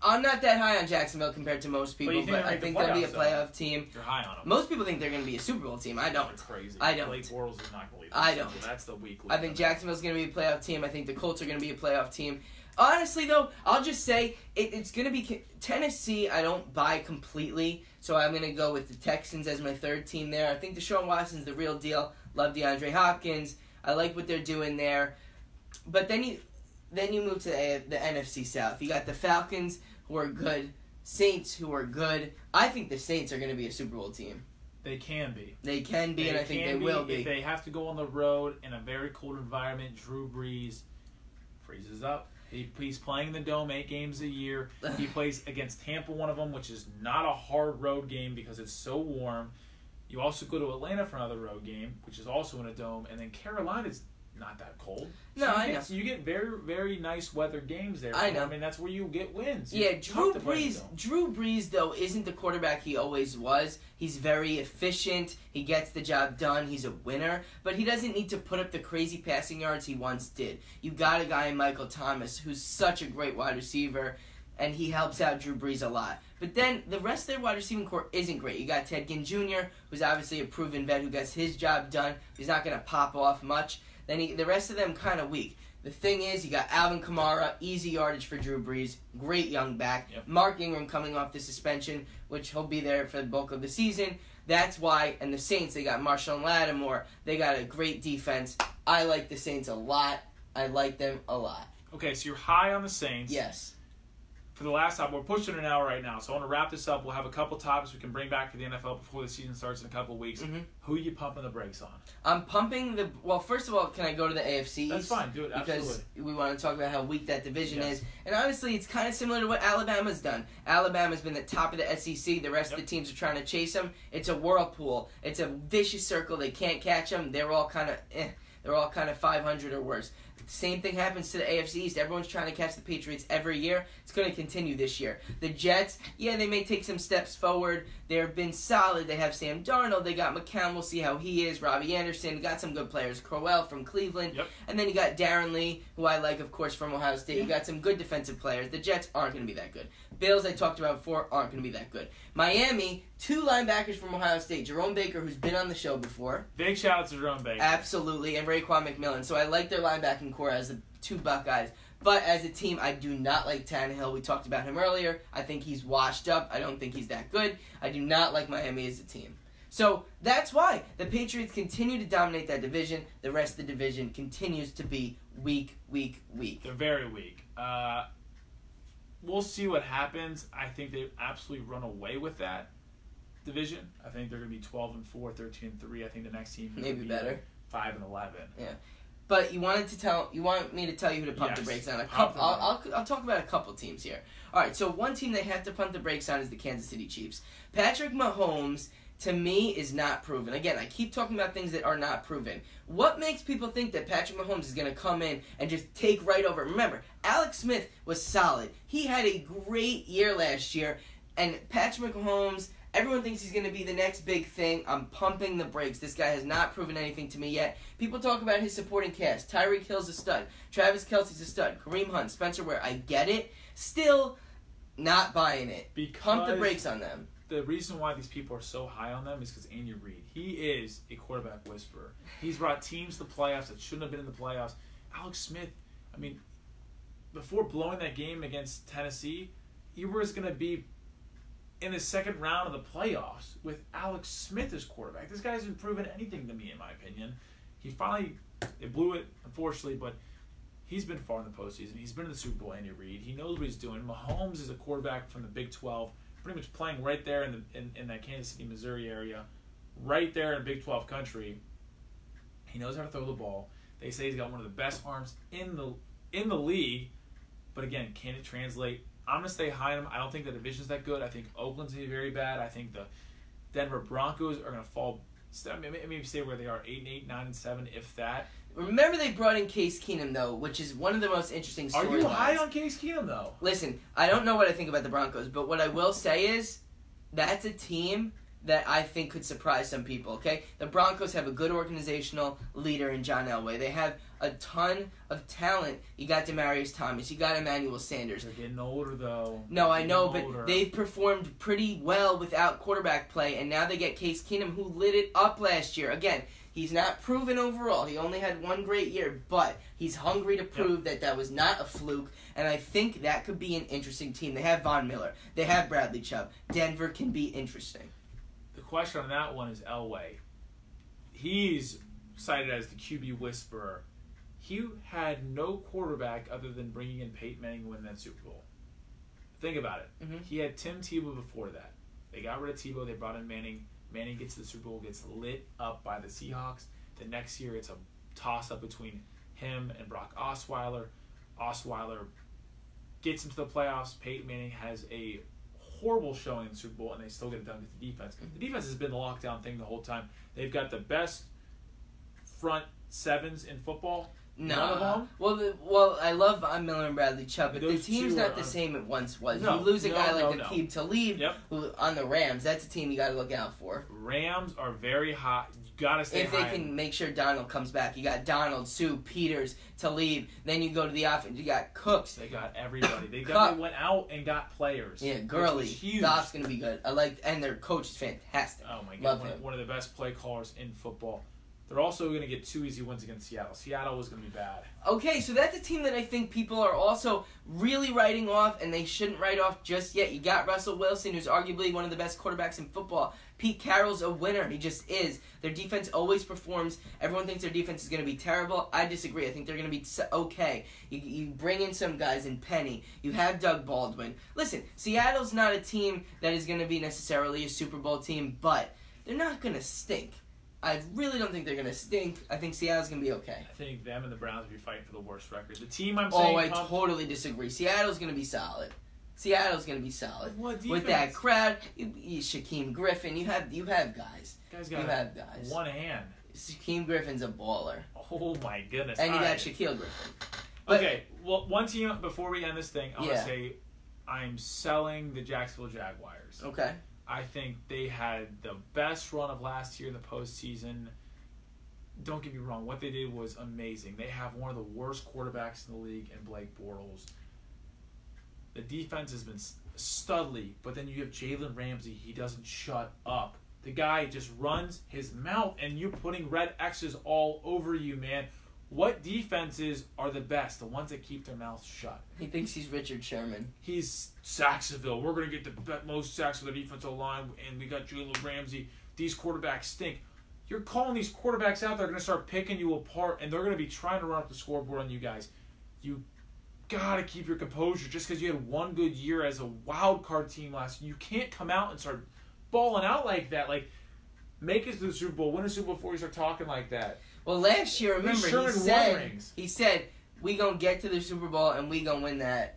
I'm not that high on Jacksonville compared to most people, you but, think they'll I make the think they'll be a playoffs, though? playoff team. You're high on them. Most people think they're going to be a Super Bowl team. I don't. You're crazy. I don't. Blake Bortles is not going to lead. I don't. That's the weak. I think Jacksonville's going to be a playoff team. I think the Colts are going to be a playoff team. Honestly, though, I'll just say it, it's going to be Tennessee. I don't buy completely, so I'm going to go with the Texans as my third team there. I think Deshaun Watson's the real deal. Love DeAndre Hopkins. I like what they're doing there, but then you then you move to the, the NFC South. You got the Falcons who are good, Saints who are good. I think the Saints are going to be a Super Bowl team. They can be. They can be, and I think they can will If be. they have to go on the road in a very cold environment, Drew Brees freezes up. He, he's playing in the dome eight games a year. He plays against Tampa, one of them, which is not a hard road game because it's so warm. You also go to Atlanta for another road game, which is also in a dome, and then Carolina's not that cold. No, you I get, know. So you get very, very nice weather games there. I know. I mean, that's where you get wins. Yeah, Drew tough to play in the Brees. Drew Brees though isn't the quarterback he always was. He's very efficient. He gets the job done. He's a winner, but he doesn't need to put up the crazy passing yards he once did. You got a guy in Michael Thomas who's such a great wide receiver, and he helps out Drew Brees a lot. But then the rest of their wide receiving core isn't great. You got Ted Ginn Jr., who's obviously a proven vet who gets his job done. He's not going to pop off much. Then he, the rest of them kind of weak. The thing is, you got Alvin Kamara, easy yardage for Drew Brees, great young back. Yep. Mark Ingram coming off the suspension, which he'll be there for the bulk of the season. That's why, and the Saints, they got Marshon Lattimore. They got a great defense. I like the Saints a lot. I like them a lot. Okay, so you're high on the Saints. Yes. For the last time, we're pushing an hour right now, so I want to wrap this up. We'll have a couple topics we can bring back for the NFL before the season starts in a couple weeks. Mhm. Who are you pumping the brakes on? I'm pumping the. Well, first of all, can I go to the AFC? That's fine. Do it. absolutely. because we want to talk about how weak that division Yes. is. And honestly, it's kind of similar to what Alabama's done. Alabama's been the top of the SEC. The rest of the teams are trying to chase them. It's a whirlpool. It's a vicious circle. They can't catch them. They're all kind of eh. They're all kind of 500 or worse. Same thing happens to the AFC East. Everyone's trying to catch the Patriots every year. It's going to continue this year. The Jets, yeah, they may take some steps forward. They've been solid. They have Sam Darnold. They got McCown. We'll see how he is. Robbie Anderson. Got some good players. Crowell from Cleveland. Yep. And then you got Darron Lee, who I like, of course, from Ohio State. You got some good defensive players. The Jets aren't going to be that good. Bills, I talked about before, aren't going to be that good. Miami, two linebackers from Ohio State. Jerome Baker, who's been on the show before. Big shout out to Jerome Baker. Absolutely. And Raekwon McMillan. So I like their linebacking corps as the two Buckeyes. But as a team, I do not like Tannehill. We talked about him earlier. I think he's washed up. I don't think he's that good. I do not like Miami as a team. So that's why the Patriots continue to dominate that division. The rest of the division continues to be weak, weak, weak. They're very weak. Uh, we'll see what happens. I think they absolutely run away with that division. I think they're going to be 12 and 4, 13 and 3. I think the next team is Maybe be better. 5 and 11. Yeah. But you wanted to tell you want me to tell you who to pump the Yes. brakes on. A couple. I'll, I'll I'll talk about a couple teams here. All right. So one team they have to pump the brakes on is the Kansas City Chiefs. Patrick Mahomes to me is not proven. Again, I keep talking about things that are not proven. What makes people think that Patrick Mahomes is going to come in and just take right over? Remember, Alex Smith was solid. He had a great year last year, and Patrick Mahomes. Everyone thinks he's going to be the next big thing. I'm pumping the brakes. This guy has not proven anything to me yet. People talk about his supporting cast. Tyreek Hill's a stud. Travis Kelce's a stud. Kareem Hunt, Spencer Ware. I get it. Still, not buying it. Because Pump the brakes on them. the reason why these people are so high on them is because Andy Reid. He is a quarterback whisperer. He's brought teams to the playoffs that shouldn't have been in the playoffs. Alex Smith, I mean, before blowing that game against Tennessee, he was going to be in the second round of the playoffs with Alex Smith as quarterback. This guy hasn't proven anything to me, in my opinion. He finally, they blew it, unfortunately, but he's been far in the postseason. He's been in the Super Bowl, Andy Reid. He knows what he's doing. Mahomes is a quarterback from the Big 12 pretty much playing right there in the in, in that Kansas City, Missouri area, right there in Big Twelve country. He knows how to throw the ball. They say he's got one of the best arms in the in the league, but again, can it translate? I'm gonna stay high on them. I don't think the division's that good. I think Oakland's gonna be very bad. I think the Denver Broncos are gonna fall. Maybe maybe stay where they are, eight and eight, nine and seven, if that. Remember they brought in Case Keenum though, which is one of the most interesting Are you storylines. high on Case Keenum though? Listen, I don't know what I think about the Broncos, but what I will say is that's a team that I think could surprise some people. Okay, the Broncos have a good organizational leader in John Elway. They have a ton of talent. You got Demaryius Thomas. You got Emmanuel Sanders. They're getting older though. No, I know, but they've performed pretty well without quarterback play, and now they get Case Keenum, who lit it up last year. Again, he's not proven overall. He only had one great year, but he's hungry to prove that that was not a fluke, and I think that could be an interesting team. They have Von Miller. They have Bradley Chubb. Denver can be interesting. Question on that one is Elway. He's cited as the QB whisperer. He had no quarterback other than bringing in Peyton Manning to win that Super Bowl. Think about it. Mhm. He had Tim Tebow before that. They got rid of Tebow. They brought in Manning. Manning gets to the Super Bowl, gets lit up by the Seahawks. The next year, it's a toss up between him and Brock Osweiler. Osweiler gets into the playoffs. Peyton Manning has a horrible showing in the Super Bowl, and they still get it done with the defense. The mm-hmm. defense has been the lockdown thing the whole time. They've got the best front sevens in football. No. None of them? Well, the, well, I love Von Miller and Bradley Chubb, but the team's not the un- same it once was. No, you lose a no, guy no, like no. Aqib Talib Yep. who, on the Rams. That's a team you got to look out for. Rams are very hot. Gotta stay if they can make sure Donald comes back, you got Donald, Suh, Peters, Talib. Then you go to the offense. You got Cooks. They got everybody. They they went out and got players. Yeah, Gurley. huge. Gonna be good. I like, and their coach is fantastic. Oh my god, one, one of the best play callers in football. They're also going to get two easy wins against Seattle. Seattle was going to be bad. Okay, so that's a team that I think people are also really writing off, and they shouldn't write off just yet. You got Russell Wilson, who's arguably one of the best quarterbacks in football. Pete Carroll's a winner. He just is. Their defense always performs. Everyone thinks their defense is going to be terrible. I disagree. I think they're going to be okay. You, you bring in some guys in Penny. You have Doug Baldwin. Listen, Seattle's not a team that is going to be necessarily a Super Bowl team, but they're not going to stink. I really don't think they're going to stink. I think Seattle's going to be okay. I think them and the Browns will be fighting for the worst record. The team I'm oh, saying. Oh, I totally disagree. Seattle's gonna be solid. Seattle's gonna be solid What defense? with that crowd. You, you, Shaquem Griffin, you have you have guys. Guy's You got have guys. one hand. Shaquem Griffin's a baller, Oh my goodness. and you All got right. Shaquille Griffin. But- okay, well, one team before we end this thing, I want Yeah. to say I'm selling the Jacksonville Jaguars. Okay. I think they had the best run of last year in the postseason. Don't get me wrong, what they did was amazing. They have one of the worst quarterbacks in the league in Blake Bortles. The defense has been studly, but then you have Jalen Ramsey. He doesn't shut up. The guy just runs his mouth, and you're putting red X's all over you, man. What defenses are the best? The ones that keep their mouths shut. He thinks he's Richard Sherman. He's Sacksonville. We're going to get the most sacks with the defensive line, and we got Jalen Ramsey. These quarterbacks stink. You're calling these quarterbacks out. They're going to start picking you apart, and they're going to be trying to run up the scoreboard on you guys. You got to keep your composure. Just because you had one good year as a wild card team last year, you can't come out and start balling out like that. Like, make it to the Super Bowl, win a Super Bowl before you start talking like that. Well, last year, remember Sherman he said he said we gonna get to the Super Bowl and we gonna win that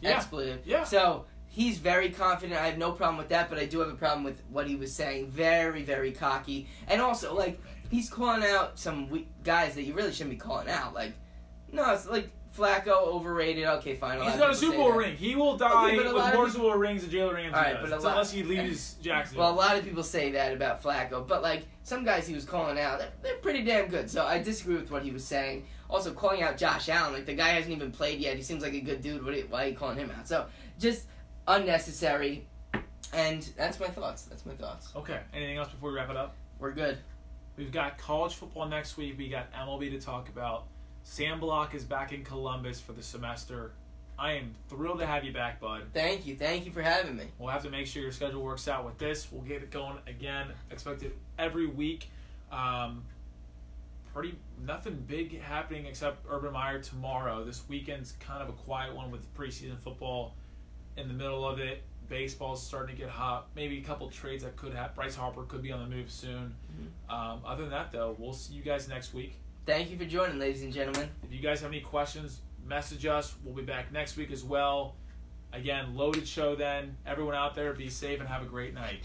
Yeah. expletive. Yeah. So he's very confident. I have no problem with that, but I do have a problem with what he was saying. Very, very cocky, and also like he's calling out some we- guys that you really shouldn't be calling out. Like, no, it's like Flacco overrated. Okay, fine. lot He's got a Super Bowl ring. He will die Okay, but a with lot of more people- Super Bowl rings than Jalen Ramsey All right, does. but a lot- unless he leaves Jacksonville. Well, a lot of people say that about Flacco, but like some guys he was calling out, they're, they're pretty damn good. So I disagree with what he was saying. Also, calling out Josh Allen, like the guy hasn't even played yet. He seems like a good dude. What are you, why are you calling him out? So just unnecessary. And that's my thoughts. That's my thoughts. okay. Anything else before we wrap it up? We're good. We've got college football next week. We got MLB to talk about. Sam Block is back in Columbus for the semester. I am thrilled to have you back, bud. Thank you. Thank you for having me. We'll have to make sure your schedule works out with this. We'll get it going again. Expect it every week. Um, pretty nothing big happening except Urban Meyer tomorrow. This weekend's kind of a quiet one with preseason football in the middle of it. Baseball's starting to get hot. Maybe a couple trades that could have. Bryce Harper could be on the move soon. Um, other than that, though, we'll see you guys next week. Thank you for joining, ladies and gentlemen. If you guys have any questions, message us. We'll be back next week as well. Again, loaded show then. Everyone out there, be safe and have a great night.